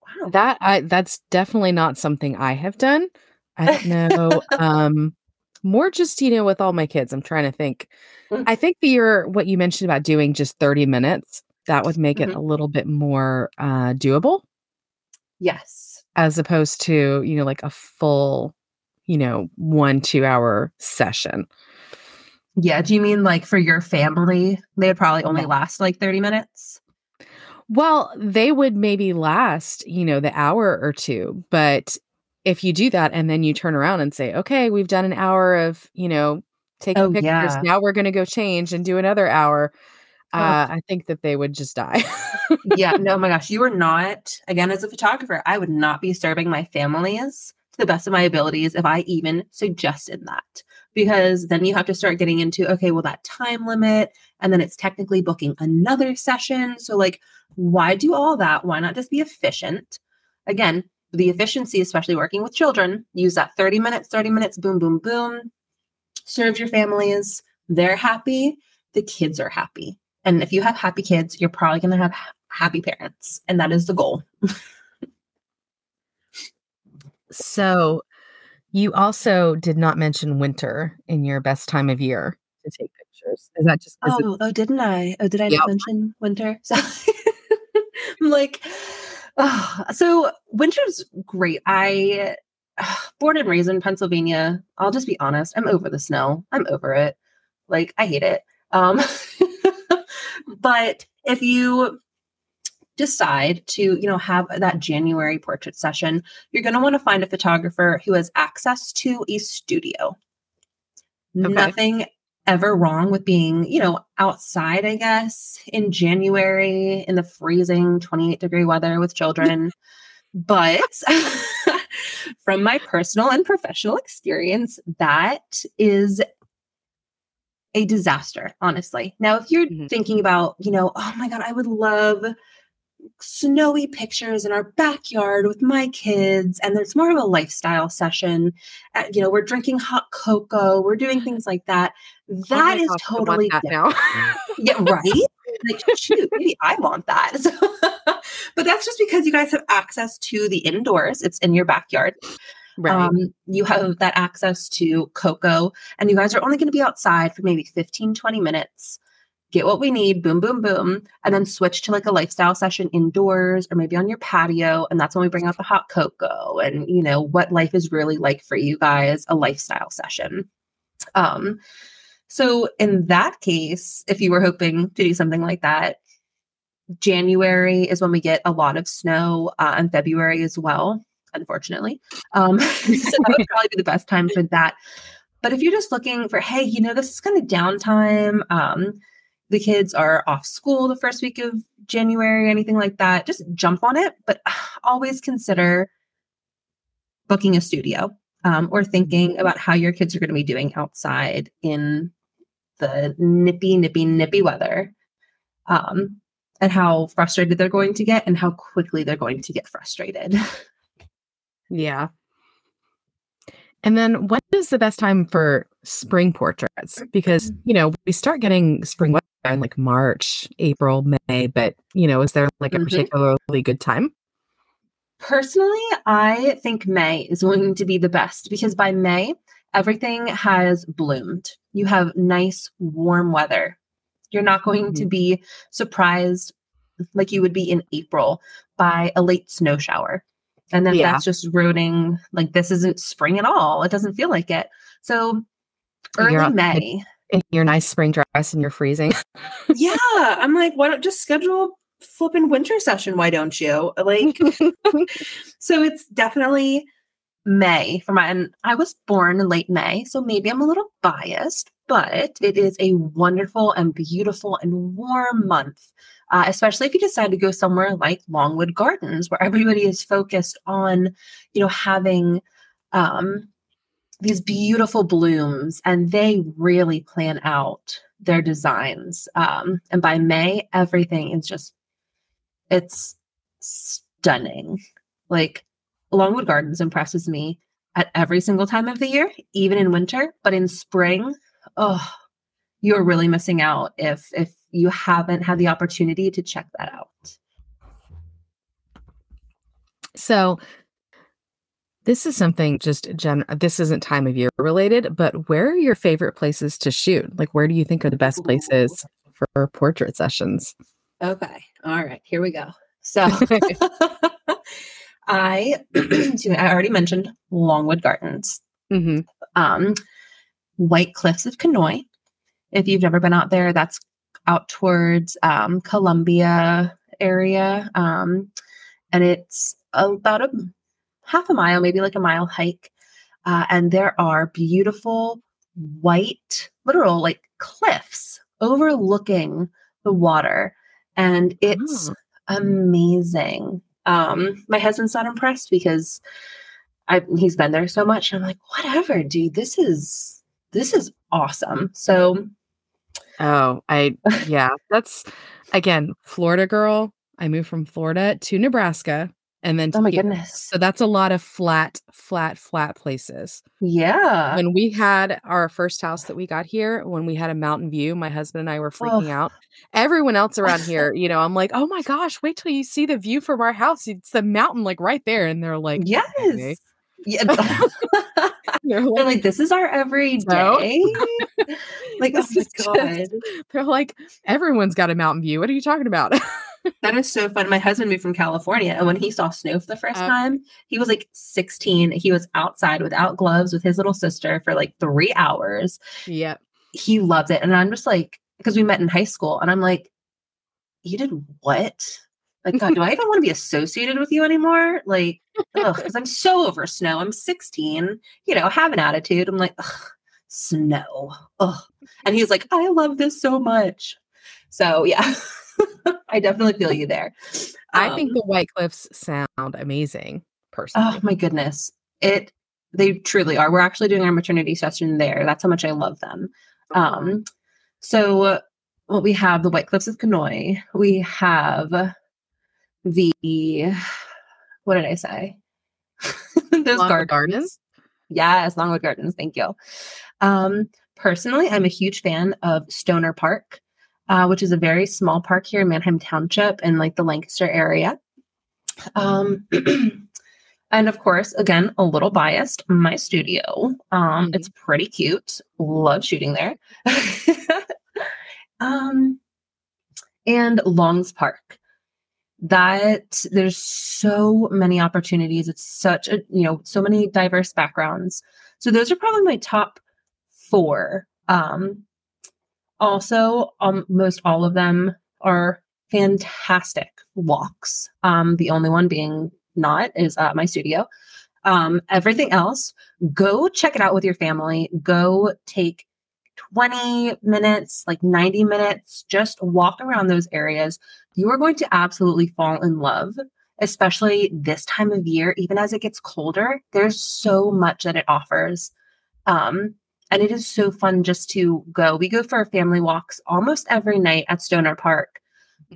Wow. That I that's definitely not something I have done. I don't know. [LAUGHS] um more just you know with all my kids i'm trying to think. Mm-hmm. i think the you're what you mentioned about doing just 30 minutes that would make mm-hmm. it a little bit more uh doable? Yes. As opposed to you know like a full you know one two hour session. Yeah do you mean like for your family they would probably only last like 30 minutes? Well they would maybe last you know the hour or two but if you do that and then you turn around and say, okay, we've done an hour of, you know, taking Oh, pictures. yeah. Now we're going to go change and do another hour. Oh. Uh, I think that they would just die. yeah, [LAUGHS] no, oh my gosh, you are not, again, as a photographer, I would not be serving my families to the best of my abilities if I even suggested that. Because then you have to start getting into, okay, well, that time limit, and then it's technically booking another session. So, like, why do all that? Why not just be efficient? Again, the efficiency, especially working with children, use that 30 minutes, 30 minutes, boom, boom, boom. Serve your families. They're happy. The kids are happy. And if you have happy kids, you're probably going to have happy parents. And that is the goal. [LAUGHS] so you also did not mention winter in your best time of year to take pictures. Is that just. it's- Oh, oh, didn't I? Oh, did I Yep. not mention winter? [LAUGHS] So [LAUGHS] I'm like, oh, so winter's great. I born and raised in Pennsylvania. I'll just be honest. I'm over the snow. I'm over it. Like I hate it. Um, [LAUGHS] but if you decide to, you know, have that January portrait session, you're going to want to find a photographer who has access to a studio. Okay. Nothing ever wrong with being, you know, outside, I guess, in January in the freezing 28 degree weather with children. but [LAUGHS] from my personal and professional experience, that is a disaster, honestly. Now, if you're Mhm. thinking about, you know, oh my God, I would love snowy pictures in our backyard with my kids, and it's more of a lifestyle session. Uh, you know, we're drinking hot cocoa, we're doing things like that. [LAUGHS] Oh That my is want totally that now. [LAUGHS] Yeah, right. like, shoot, maybe I want that. So, [LAUGHS] but that's just because you guys have access to the indoors. It's in your backyard. right. Um, you have that access to cocoa, and you guys are only going to be outside for maybe 15, 20 minutes. Get what we need, boom, boom, boom, and then switch to like a lifestyle session indoors or maybe on your patio. And that's when we bring out the hot cocoa and, you know, what life is really like for you guys, a lifestyle session. Um, so in that case, if you were hoping to do something like that, January is when we get a lot of snow, uh, and February as well, unfortunately. Um, [LAUGHS] so that would [LAUGHS] probably be the best time for that. But if you're just looking for, hey, you know, this is kind of downtime, um, the kids are off school the first week of January, anything like that, just jump on it. But [SIGHS] always consider booking a studio um, or thinking about how your kids are going to be doing outside in the nippy, nippy, nippy weather. Um, and how frustrated they're going to get and how quickly they're going to get frustrated. [LAUGHS] Yeah. And then when is the best time for spring portraits? Because, you know, we start getting spring weather in like March, April, May, but, you know, is there like a Mhm. particularly good time? Personally, I think May is going to be the best because by May, everything has bloomed. You have nice, warm weather. You're not going to be surprised like you would be in April by a late snow shower. And then Yeah. that's just ruining, like, this isn't spring at all. It doesn't feel like it. So, early You're May. In your nice spring dress and you're freezing. [LAUGHS] yeah. I'm like, why don't just schedule a flipping winter session? Why don't you? Like, [LAUGHS] [LAUGHS] so it's definitely May for my and I was born in late May, so maybe I'm a little biased, but it is a wonderful and beautiful and warm month. Uh, especially if you decide to go somewhere like Longwood Gardens, where everybody is focused on, you know, having um, these beautiful blooms, and they really plan out their designs. Um, and by May, everything is just it's stunning. Like Longwood Gardens impresses me at every single time of the year, even in winter. But in spring, oh, you're really missing out if if you haven't had the opportunity to check that out. So this is something just gen this isn't time of year related, but where are your favorite places to shoot? Like where do you think are the best places for portrait sessions? Okay. All right. Here we go. So [LAUGHS] [LAUGHS] I [CLEARS THROAT] me, I already mentioned Longwood Gardens. hmm Um White Cliffs of Conoy. If you've never been out there, that's out towards um, Columbia area. Um, and it's about a half a mile, maybe like a mile hike. Uh, and there are beautiful white, literal like cliffs overlooking the water. And it's Oh. amazing. Um, my husband's not impressed because I he's been there so much. And I'm like, whatever, dude. This is this is awesome. So Oh, I [LAUGHS] yeah, that's again, Florida girl. I moved from Florida to Nebraska and then oh my here. goodness. So that's a lot of flat, flat, flat places. Yeah. When we had our first house that we got here, when we had a mountain view, my husband and I were freaking Oh. out. Everyone else around [LAUGHS] here, you know, I'm like, oh my gosh, wait till you see the view from our house. It's the mountain like right there. And they're like, yes. okay. Yeah. [LAUGHS] They're [LAUGHS] They're like, like, this is our everyday. No. like, oh my is just- god. they're like, everyone's got a mountain view. What are you talking about? That is so fun. My husband moved from California, and when he saw snow for the first Uh. time, he was like 16. He was outside without gloves with his little sister for like three hours. yep. He loved it. And I'm just like, because we met in high school, and I'm like, you did what? Like, God, do I even want to be associated with you anymore? Like, because I'm so over snow. I'm 16, you know, have an attitude. I'm like, ugh, snow. Ugh. And he's like, I love this so much. So yeah, [LAUGHS] [LAUGHS] I definitely feel you there. I think Um, the White Cliffs sound amazing, personally. Oh my goodness. It they truly are. We're actually doing our maternity session there. That's how much I love them. Um so uh, well, we have the White Cliffs of Conoy. We have the what did I say? [LAUGHS] Those Longwood gardens. Gardens? Yes, Longwood Gardens. Thank you. Um, personally, I'm a huge fan of Stoner Park, uh, which is a very small park here in Manheim Township in like the Lancaster area. Um, [CLEARS THROAT] and of course, again, a little biased, my studio. Um, it's pretty cute. Love shooting there. [LAUGHS] um, and Longs Park. That there's so many opportunities. It's such a you know so many diverse backgrounds. So those are probably my top four. Um, also, almost all of them are fantastic walks. Um, the only one being not is uh, my studio. Um, everything else, go check it out with your family. Go take 20 minutes, like 90 minutes, just walk around those areas. You are going to absolutely fall in love, especially this time of year, even as it gets colder. There's so much that it offers. Um, and it is so fun just to go. We go for family walks almost every night at Stoner Park.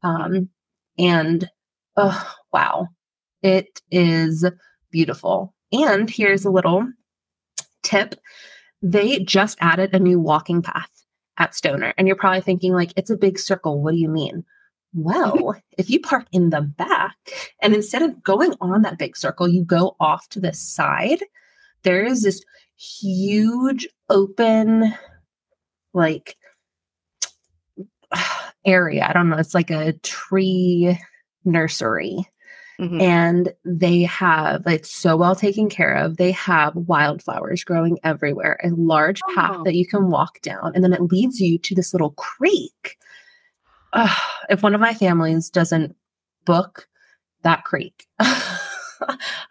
Um, and oh, wow, it is beautiful. And here's a little tip they just added a new walking path at Stoner. And you're probably thinking, like, it's a big circle. What do you mean? Well, [LAUGHS] if you park in the back and instead of going on that big circle, you go off to the side, there is this huge open, like, [SIGHS] area. I don't know. It's like a tree nursery Mhm. and they have it's so well taken care of they have wildflowers growing everywhere a large path Oh. that you can walk down and then it leads you to this little creek Ugh, if one of my families doesn't book that creek [LAUGHS]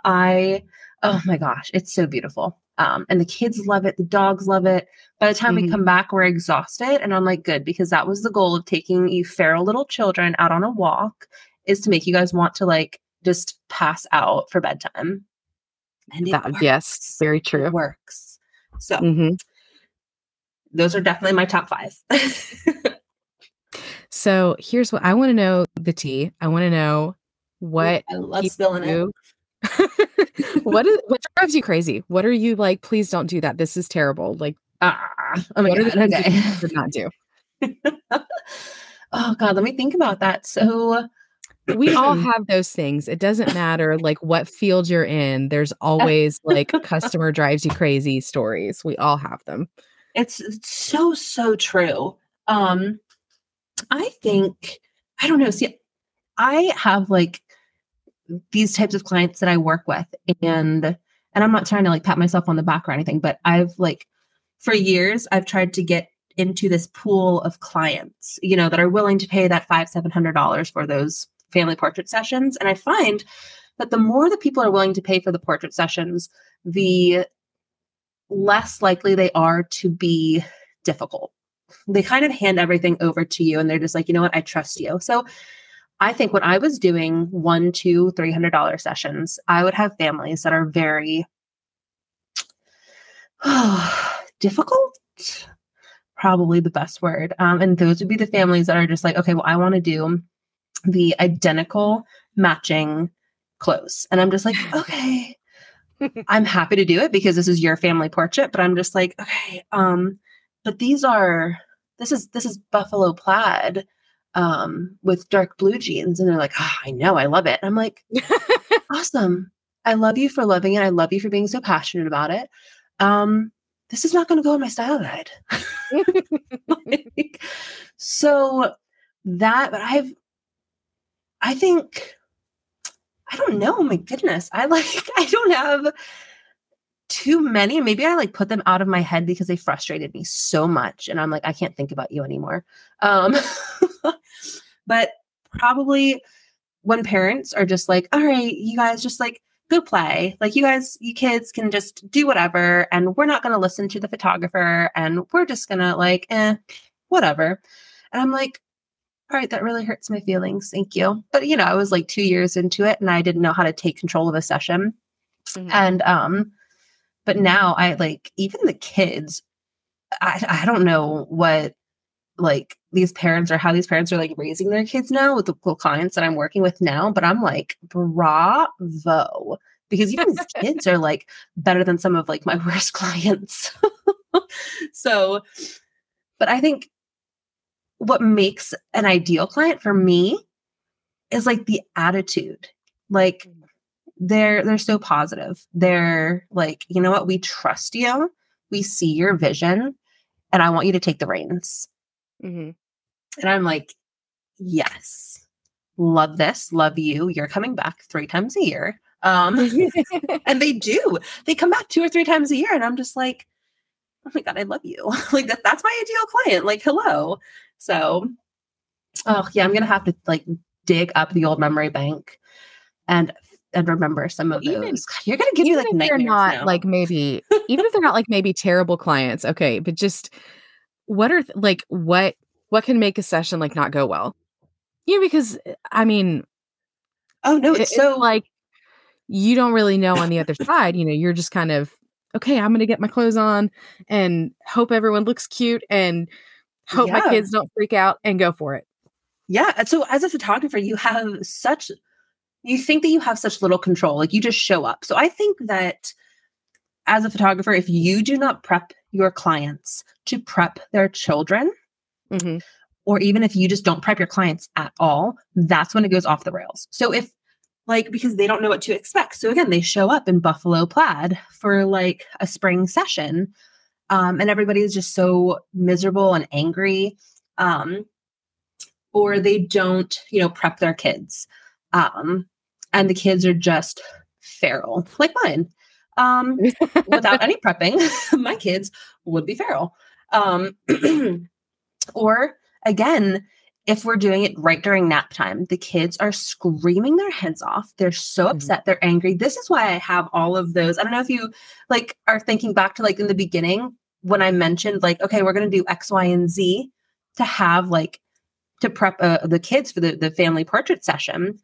i oh my gosh it's so beautiful um, and the kids love it the dogs love it by the time we Mhm. come back we're exhausted and i'm like good because that was the goal of taking you feral little children out on a walk is to make you guys want to like just pass out for bedtime. And it That- yes, works. very It true. works. So Mhm. those are definitely my top five. [LAUGHS] So here's what I want to know the tea. I want to know what I love spilling it. What is what drives you crazy? What are you like? Please don't do that. This is terrible. Like, Ah, oh what are the god. things Okay. you should not do? oh god, let me think about that. So We all [CLEARS THROAT] have those things. It doesn't matter like what field you're in. There's always like customer drives you crazy stories. We all have them. it's, it's so so true um i think i don't know see i have like these types of clients that i work with and and i'm not trying to like pat myself on the back or anything but i've like for years i've tried to get into this pool of clients you know that are willing to pay that five seven hundred dollars for those family portrait sessions and i find that the more that people are willing to pay for the portrait sessions, the less likely they are to be difficult. They kind of hand everything over to you and they're just like, you know what, I trust you. So I think when I was doing one, two, three hundred dollar sessions, I would have families that are very [SIGHS] difficult. Probably the best word. Um, and those would be the families that are just like, okay, well, I want to do the identical matching clothes. And I'm just like, [LAUGHS] okay, I'm happy to do it because this is your family portrait, but I'm just like, okay, um, but these are this is this is buffalo plaid um with dark blue jeans. And they're like, oh, I know, I love it. And I'm like, [LAUGHS] awesome. I love you for loving it. I love you for being so passionate about it. Um, this is not going to go on my style guide. [LAUGHS] like, so that, but I've, I think, I don't know. My goodness, I like, [LAUGHS] I don't have too many. Maybe I like put them out of my head because they frustrated me so much. And I'm like, I can't think about you anymore. Um, [LAUGHS] but probably when parents are just like, all right, you guys just like go play. Like you guys, you kids can just do whatever. And we're not going to listen to the photographer and we're just going to like, eh, whatever. And I'm like, all right, that really hurts my feelings. Thank you. But you know, I was like two years into it and I didn't know how to take control of a session. Mm-hmm. And um, but now I like even the kids, I I don't know what like these parents or how these parents are like raising their kids now with the clients that I'm working with now, but I'm like, bravo. Because even these [LAUGHS] kids are like better than some of like my [LAUGHS] worst clients. so, but I think what makes an ideal client for me is like the attitude. Like mm. They're they're so positive. They're like, you know what, we trust you. We see your vision and I want you to take the reins. Mm-hmm. And I'm like, yes, love this, love you. You're coming back three times a year. Um, [LAUGHS] and they do. They come back two or three times a year, and I'm just like, oh my god, I love you. [LAUGHS] like that, that's my ideal client. Like, hello. So, oh yeah, I'm gonna have to like dig up the old memory bank and and remember some of even, those. You're gonna give me like they're not now. like maybe even if they're not like maybe terrible clients, okay, but just what are like what what can make a session like not go well? Yeah, because eh, I mean, oh no, it's, so like you don't really know on the other side. You know, you're just kind of okay. I'm gonna get my clothes on and hope everyone looks cute and hope yeah. my kids don't freak out and go for it. Yeah. So as a photographer, you have such you think that you have such little control. Like you just show up. So I think that as a photographer, if you do not prep your clients to prep their children, mm-hmm. or even if you just don't prep your clients at all, that's when it goes off the rails. So if like because they don't know what to expect. So again, they show up in buffalo plaid for like a spring session. Um, and everybody is just so miserable and angry. Um, or they don't, you know, prep their kids. Um, and the kids are just feral, like mine um, without [LAUGHS] any prepping, [LAUGHS] my kids would be feral. Um, [CLEARS THROAT] or again, if we're doing it right during nap time, the kids are screaming their heads off. They're so mm-hmm. upset. They're angry. This is why I have all of those. I don't know if you like are thinking back to like in the beginning when I mentioned like, okay, we're going to do X, Y, and Z to have like to prep uh, the kids for the, the family portrait session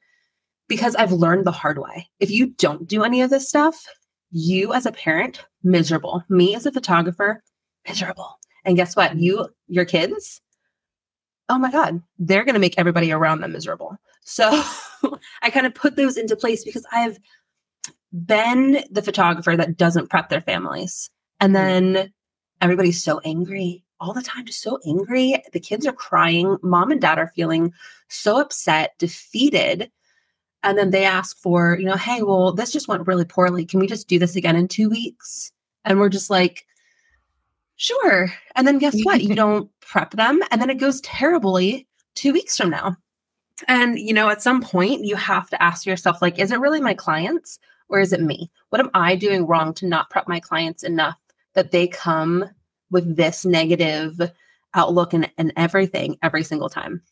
because I've learned the hard way. If you don't do any of this stuff, you as a parent, miserable. Me as a photographer, miserable. And guess what? You, your kids, oh my God, they're going to make everybody around them miserable. So [LAUGHS] I kind of put those into place because I've been the photographer that doesn't prep their families. And mm. then everybody's so angry all the time, just so angry. The kids are crying. Mom and dad are feeling so upset, defeated and then they ask for, you know, hey, well, this just went really poorly. Can we just do this again in two weeks? And we're just like, sure. And then guess what? you [LAUGHS] don't prep them. And then it goes terribly two weeks from now. And, you know, at some point, you have to ask yourself, like, is it really my clients or is it me? What am I doing wrong to not prep my clients enough that they come with this negative outlook and, and everything every single time?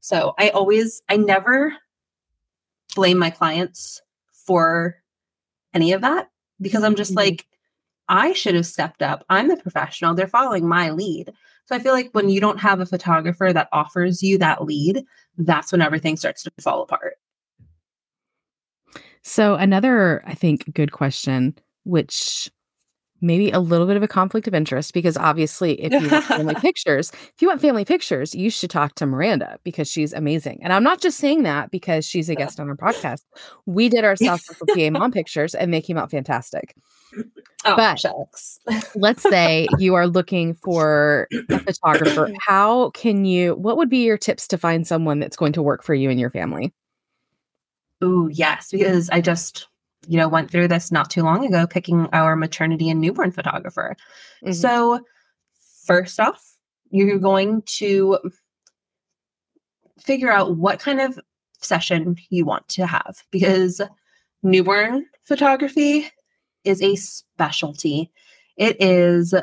So I always, I never blame my clients for any of that because I'm just Mhm. like, I should have stepped up. I'm the professional. They're following my lead. So I feel like when you don't have a photographer that offers you that lead, that's when everything starts to fall apart. So another, I think, good question, which maybe a little bit of a conflict of interest, because obviously, if you want [LAUGHS] family pictures, if you want family pictures, you should talk to Miranda because she's amazing. And I'm not just saying that because she's a guest on our podcast. We did our South Central PA mom pictures, and they came out fantastic. Oh, But- shucks. Let's say you are looking for a photographer. [COUGHS] How can you? What would be your tips to find someone that's going to work for you and your family? oh yes, because I just, you know, went through this not too long ago picking our maternity and newborn photographer. Mhm. So, first off, you're going to figure out what kind of session you want to have because newborn photography is a specialty. It is,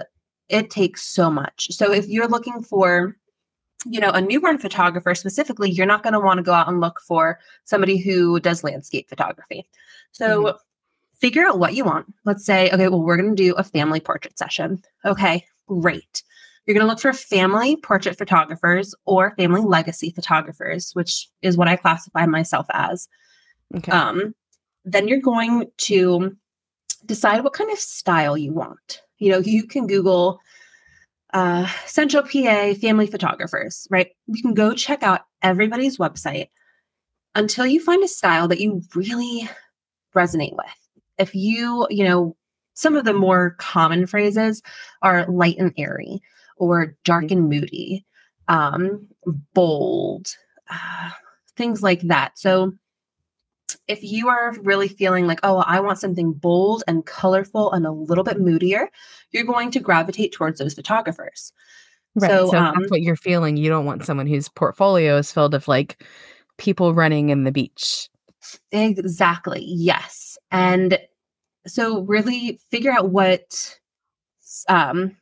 it takes so much. So, if you're looking for, you know, a newborn photographer specifically, you're not going to want to go out and look for somebody who does landscape photography. So, figure out what you want. Let's say, okay, well, we're going to do a family portrait session. Okay, great. You're going to look for family portrait photographers or family legacy photographers, which is what I classify myself as. Okay. Um, then you're going to decide what kind of style you want. You know, you can Google uh, Central PA family photographers, right? You can go check out everybody's website until you find a style that you really resonate with. If you, you know, some of the more common phrases are light and airy or dark and moody, um, bold, uh, things like that. So, if you are really feeling like, oh, I want something bold and colorful and a little bit moodier, you're going to gravitate towards those photographers. Right. So, So, um, that's what you're feeling. You don't want someone whose portfolio is filled of like people running in the beach. Exactly. Yes. And so really figure out what um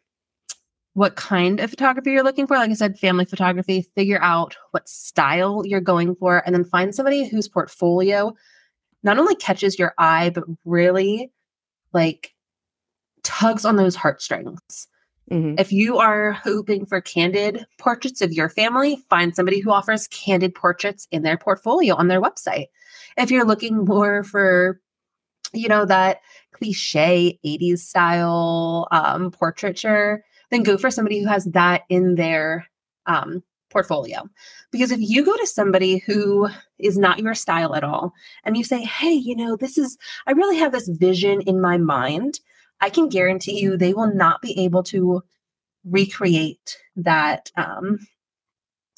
what kind of photography you're looking for. Like I said, family photography, figure out what style you're going for and then find somebody whose portfolio not only catches your eye but really like tugs on those heartstrings. Mhm. If you are hoping for candid portraits of your family, find somebody who offers candid portraits in their portfolio on their website. If you're looking more for, you know, that cliche 80s style um, portraiture, then go for somebody who has that in their um, portfolio. Because if you go to somebody who is not your style at all and you say, hey, you know, this is, I really have this vision in my mind, I can guarantee you they will not be able to recreate that. Um,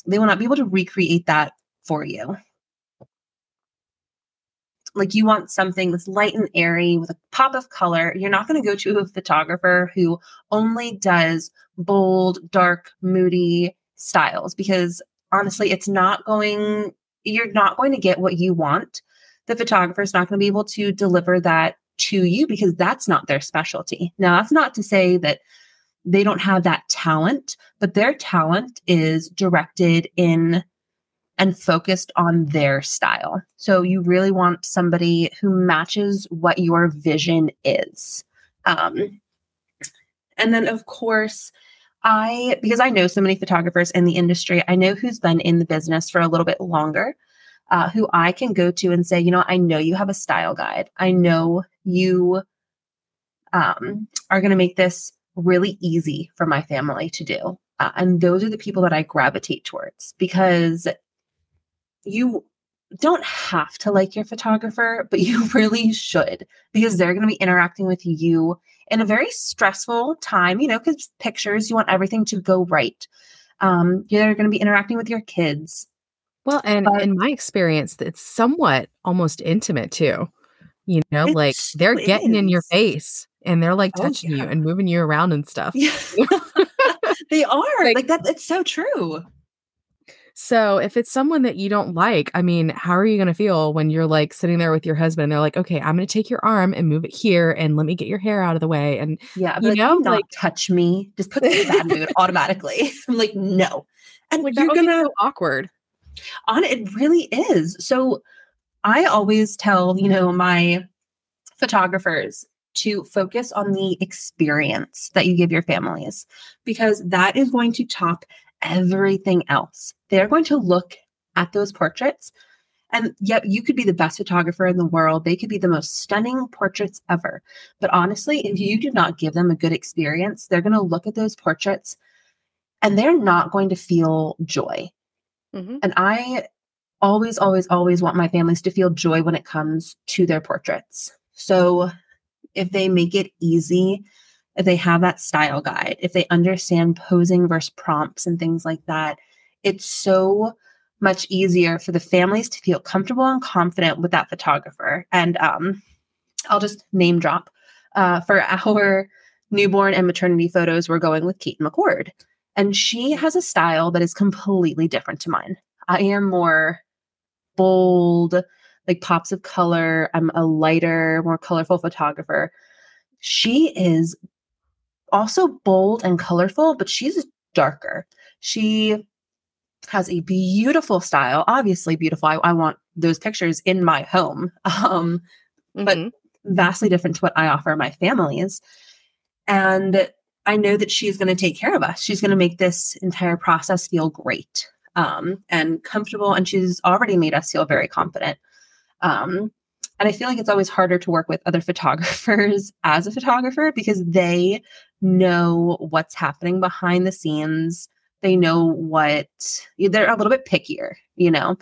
they will not be able to recreate that for you. Like you want something that's light and airy with a pop of color. You're not going to go to a photographer who only does bold, dark, moody styles because honestly, it's not going, you're not going to get what you want. The photographer is not going to be able to deliver that to you because that's not their specialty. Now, that's not to say that they don't have that talent, but their talent is directed in and focused on their style. So you really want somebody who matches what your vision is. Um, and then, of course, I, because I know so many photographers in the industry, I know who's been in the business for a little bit longer, uh, who I can go to and say, you know, I know you have a style guide. I know you um, are going to make this really easy for my family to do. Uh, and those are the people that I gravitate towards because you don't have to like your photographer, but you [LAUGHS] really should because they're going to be interacting with you in a very stressful time, you know, because pictures, you want everything to go right. Um, you're going to be interacting with your kids. Well, and But- in my experience, it's somewhat almost intimate too. You know, like they're getting in your face and they're like Oh, touching you and moving you around and stuff. Yeah. [LAUGHS] [LAUGHS] they are Like- like that. It's so true. So if it's someone that you don't like, I mean, how are you going to feel when you're like sitting there with your husband and they're like, okay, I'm going to take your arm and move it here and let me get your hair out of the way. And Yeah, You like, know, not like- touch me. Just put me in a bad mood automatically. [LAUGHS] I'm like, no. And like, you're gonna so awkward. on it really is. So I always tell, you know, my photographers to focus on the experience that you give your families because that is going to top everything else. They're going to look at those portraits and yet you could be the best photographer in the world. They could be the most stunning portraits ever. But honestly, if you do not give them a good experience, they're going to look at those portraits and they're not going to feel joy. Mm-hmm. And I always, always, always want my families to feel joy when it comes to their portraits. So if they make it easy, if they have that style guide, if they understand posing versus prompts and things like that, it's so much easier for the families to feel comfortable and confident with that photographer. And um, I'll just name drop uh, for our newborn and maternity photos, we're going with Kate McCord. And she has a style that is completely different to mine. I am more bold, like pops of color. I'm a lighter, more colorful photographer. She is also bold and colorful, but she's darker. She has a beautiful style, obviously beautiful. I, I want those pictures in my home, [LAUGHS] um, mm-hmm. but vastly different to what I offer my families. And I know that she's going to take care of us. She's going to make this entire process feel great um, and comfortable. And she's already made us feel very confident. Um, and I feel like it's always harder to work with other [LAUGHS] photographers as a photographer because they know what's happening behind the scenes they know what they're a little bit pickier, you know.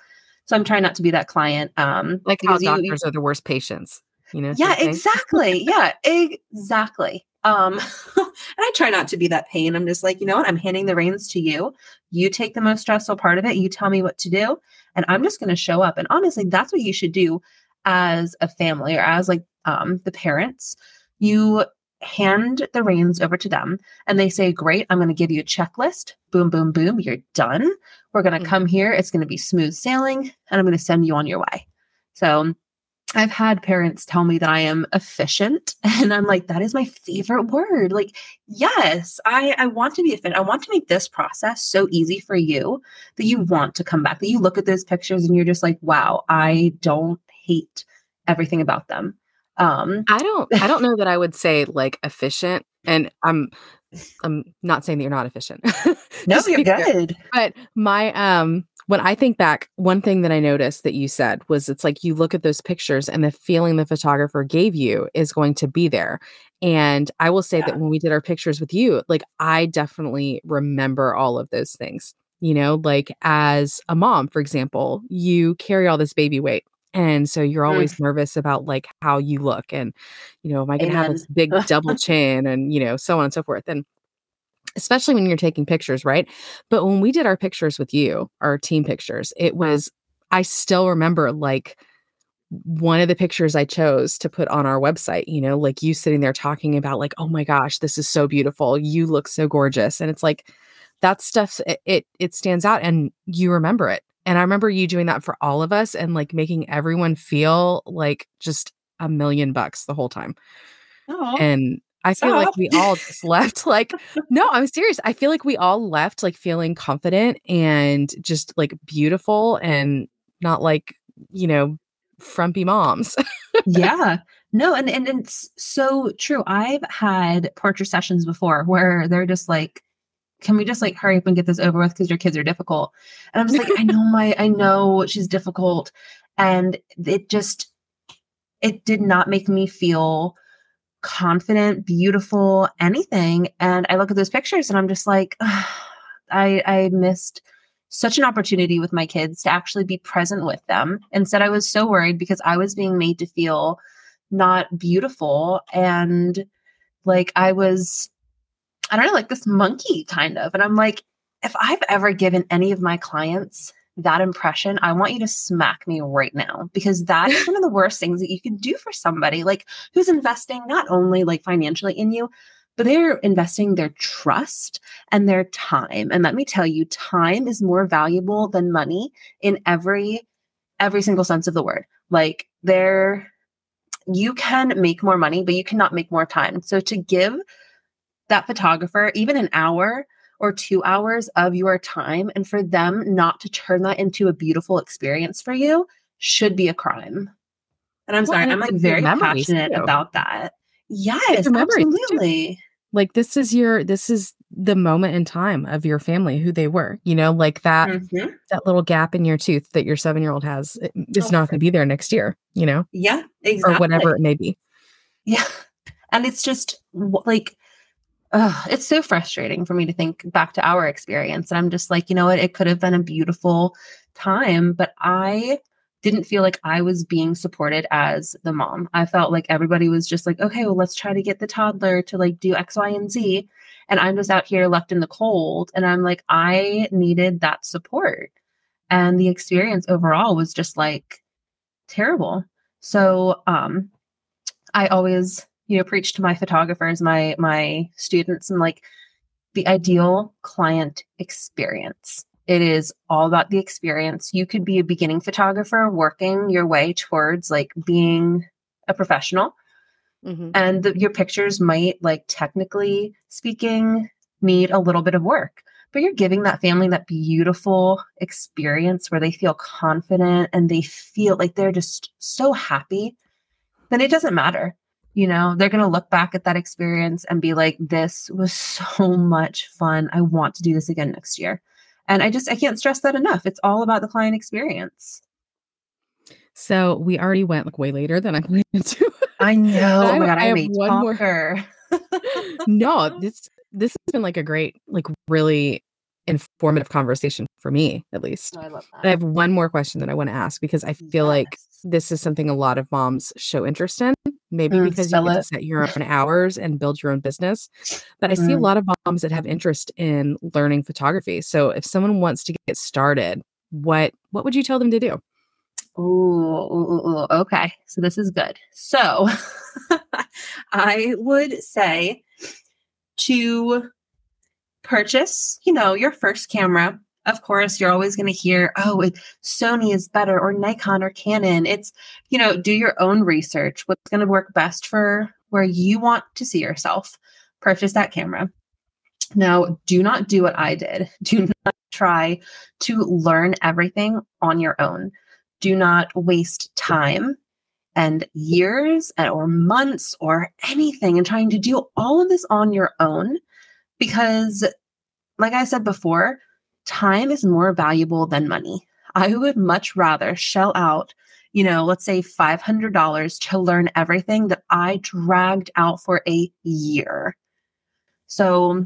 So I'm trying not to be that client. Um, like how doctors you, are the worst patients, you know. Yeah, exactly. yeah, exactly. Um, [LAUGHS] and I try not to be that pain. I'm just like, you know what? I'm handing the reins to you. You take the most stressful part of it. You tell me what to do, and I'm just going to show up. And honestly, that's what you should do as a family or as like um, the parents. You hand the reins over to them and they say, Great, I'm going to give you a checklist. Boom, boom, boom, you're done. We're going to mm-hmm. come here. It's going to be smooth sailing and I'm going to send you on your way. So I've had parents tell me that I am efficient [LAUGHS] and I'm like that is my favorite word. Like yes, I I want to be efficient. I want to make this process so easy for you that you want to come back. That you look at those pictures and you're just like, "Wow, I don't hate everything about them." Um, I don't I don't [LAUGHS] know that I would say like efficient and I'm I'm not saying that you're not efficient. [LAUGHS] no, you're good. But my um when I think back, one thing that I noticed that you said was it's like you look at those pictures and the feeling the photographer gave you is going to be there. And I will say yeah. that when we did our pictures with you, like I definitely remember all of those things. You know, like as a mom, for example, you carry all this baby weight and so you're always mm. nervous about like how you look and, you know, am I going to have this big [LAUGHS] double chin and, you know, so on and so forth. And especially when you're taking pictures, right? But when we did our pictures with you, our team pictures, it was, I still remember like, one of the pictures I chose to put on our website, you know, like you sitting there talking about like, oh my gosh, this is so beautiful. You look so gorgeous. And it's like that stuff it it, it stands out and you remember it. And I remember you doing that for all of us and like making everyone feel like just a million bucks the whole time. Oh, and I feel stop. like we all just left like, [LAUGHS] no, I'm serious. I feel like we all left like feeling confident and just like beautiful and not like, you know, frumpy moms. yeah. No, and, and it's so true. I've had portrait sessions before where they're just like, can we just like hurry up and get this over with because your kids are difficult? And i'm just like i know [LAUGHS] my i know she's difficult. And it just it did not make me feel confident beautiful anything. And i look at those pictures and i'm just like oh, [SIGHS] i i missed such an opportunity with my kids to actually be present with them. Instead i was so worried because i was being made to feel not beautiful and like i was I don't know, like this monkey kind of. And I'm like, if I've ever given any of my clients that impression, I want you to smack me right now because that is [LAUGHS] one of the worst things that you can do for somebody like who's investing not only like financially in you, but they're investing their trust and their time. And let me tell you, time is more valuable than money in every every single sense of the word. Like there you can make more money, but you cannot make more time. So to give that photographer even an hour or two hours of your time and for them not to turn that into a beautiful experience for you should be a crime. And I'm Well, sorry, and I'm like very passionate too. about that. Yes, your memories, too. absolutely. like this is your this is the moment in time of your family who they were you know like that Mhm. that little gap in your tooth that your seven year old has is Oh. not going to be there next year you know Yeah, exactly. or whatever it may be Yeah. And it's just like, ugh, it's so frustrating for me to think back to our experience. And I'm just like, you know what? It could have been a beautiful time, but I didn't feel like I was being supported as the mom. I felt like everybody was just like, okay, well, let's try to get the toddler to like do X, Y, and Z. And I'm just out here left in the cold. And I'm like, I needed that support. And the experience overall was just like terrible. So, um, I always, you know, preach to my photographers, my my students, and like the ideal client experience. It is all about the experience. You could be a beginning photographer working your way towards like being a professional, mm-hmm. and the, your pictures might, like technically speaking, need a little bit of work. But you're giving that family that beautiful experience where they feel confident and they feel like they're just so happy then it doesn't matter. You know, they're going to look back at that experience and be like, this was so much fun. I want to do this again next year. And I just, I can't stress that enough. It's all about the client experience. so we already went like way later than i [LAUGHS] planned to I know. I- oh my God. I a one more- talker. [LAUGHS] no this this has been like a great like really informative conversation for me at least Oh, I love that. i have one more question that i want to ask because i feel like this is something a lot of moms show interest in maybe Mm, because you get to set your own hours and build your own business but i see a Mm. lot of moms that have interest in learning photography so if someone wants to get started what what would you tell them to do ooh, okay. So this is good. So [LAUGHS] I would say to purchase, you know, your first camera. Of course, you're always going to hear, oh, it, Sony is better or Nikon or Canon. It's, you know, do your own research. What's going to work best for where you want to see yourself? Purchase that camera. Now, do not do what I did. [LAUGHS] Do not try to learn everything on your own do not waste time and years or months or anything in trying to do all of this on your own because like i said before time is more valuable than money. I would much rather shell out you know let's say $500 to learn everything that i dragged out for a year. So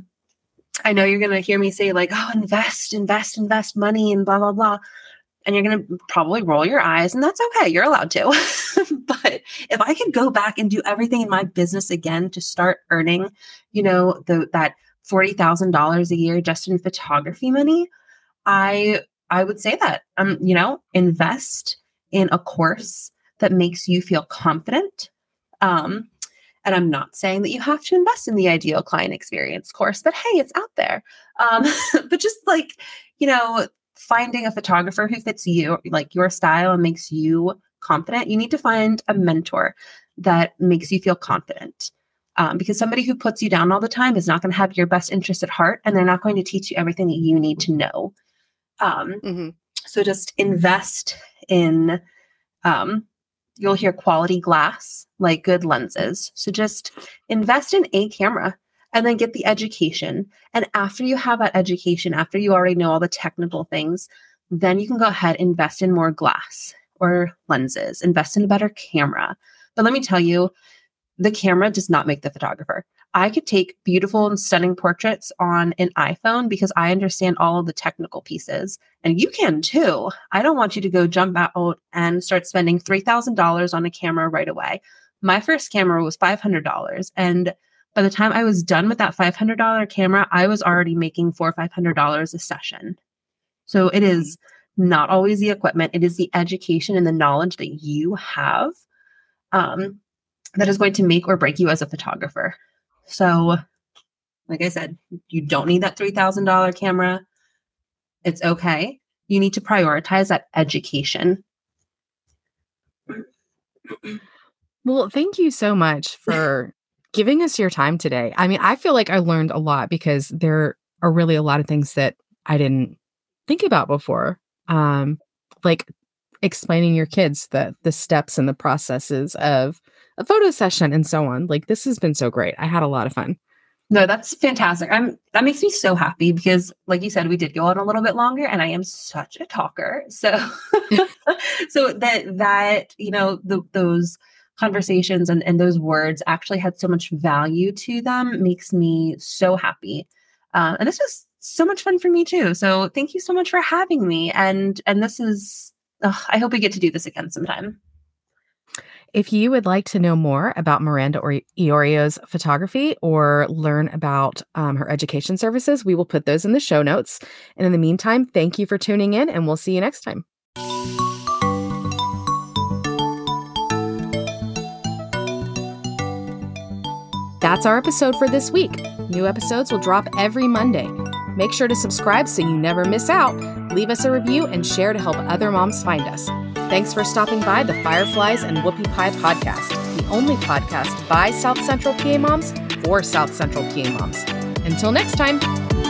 i know you're going to hear me say like oh invest invest invest money and blah blah blah and you're going to probably roll your eyes and that's okay you're allowed to. [LAUGHS] But if i could go back and do everything in my business again to start earning you know the that $40,000 a year just in photography money i i would say that um you know invest in a course that makes you feel confident um and i'm not saying that you have to invest in the ideal client experience course but hey it's out there um [LAUGHS] but just like you know finding a photographer who fits you, like your style and makes you confident, you need to find a mentor that makes you feel confident. Um, because somebody who puts you down all the time is not going to have your best interest at heart and they're not going to teach you everything that you need to know. Um, so just invest in, um, you'll hear quality glass, like good lenses. So just invest in a camera and then get the education. And after you have that education, after you already know all the technical things, then you can go ahead invest in more glass or lenses, invest in a better camera. But let me tell you, the camera does not make the photographer. I could take beautiful and stunning portraits on an iPhone because I understand all of the technical pieces. And you can too. I don't want you to go jump out and start spending $3,000 on a camera right away. My first camera was $500. And by the time I was done with that $500 camera, I was already making four or $500 a session. So it is not always the equipment, it is the education and the knowledge that you have um, that is going to make or break you as a photographer. So, like I said, you don't need that $3,000 camera. It's okay. You need to prioritize that education. Well, thank you so much for giving us your time today. I mean, I feel like I learned a lot because there are really a lot of things that I didn't think about before. Um, like explaining your kids the the steps and the processes of a photo session and so on. Like this has been so great. I had a lot of fun. No, that's fantastic. I'm that makes me so happy because like you said, we did go on a little bit longer and I am such a talker. So [LAUGHS] [LAUGHS] so that that, you know, the, those conversations and, and those words actually had so much value to them makes me so happy. Uh, and this was so much fun for me too. So thank you so much for having me. And and this is I hope we get to do this again sometime. If you would like to know more about Miranda or- Eorio's photography or learn about um, her education services, we will put those in the show notes. And in the meantime, thank you for tuning in, and we'll see you next time. That's our episode for this week. New episodes will drop every Monday. Make sure to subscribe so you never miss out. Leave us a review and share to help other moms find us. Thanks for stopping by the Fireflies and Whoopie Pie podcast, the only podcast by South Central PA moms for South Central PA moms. Until next time.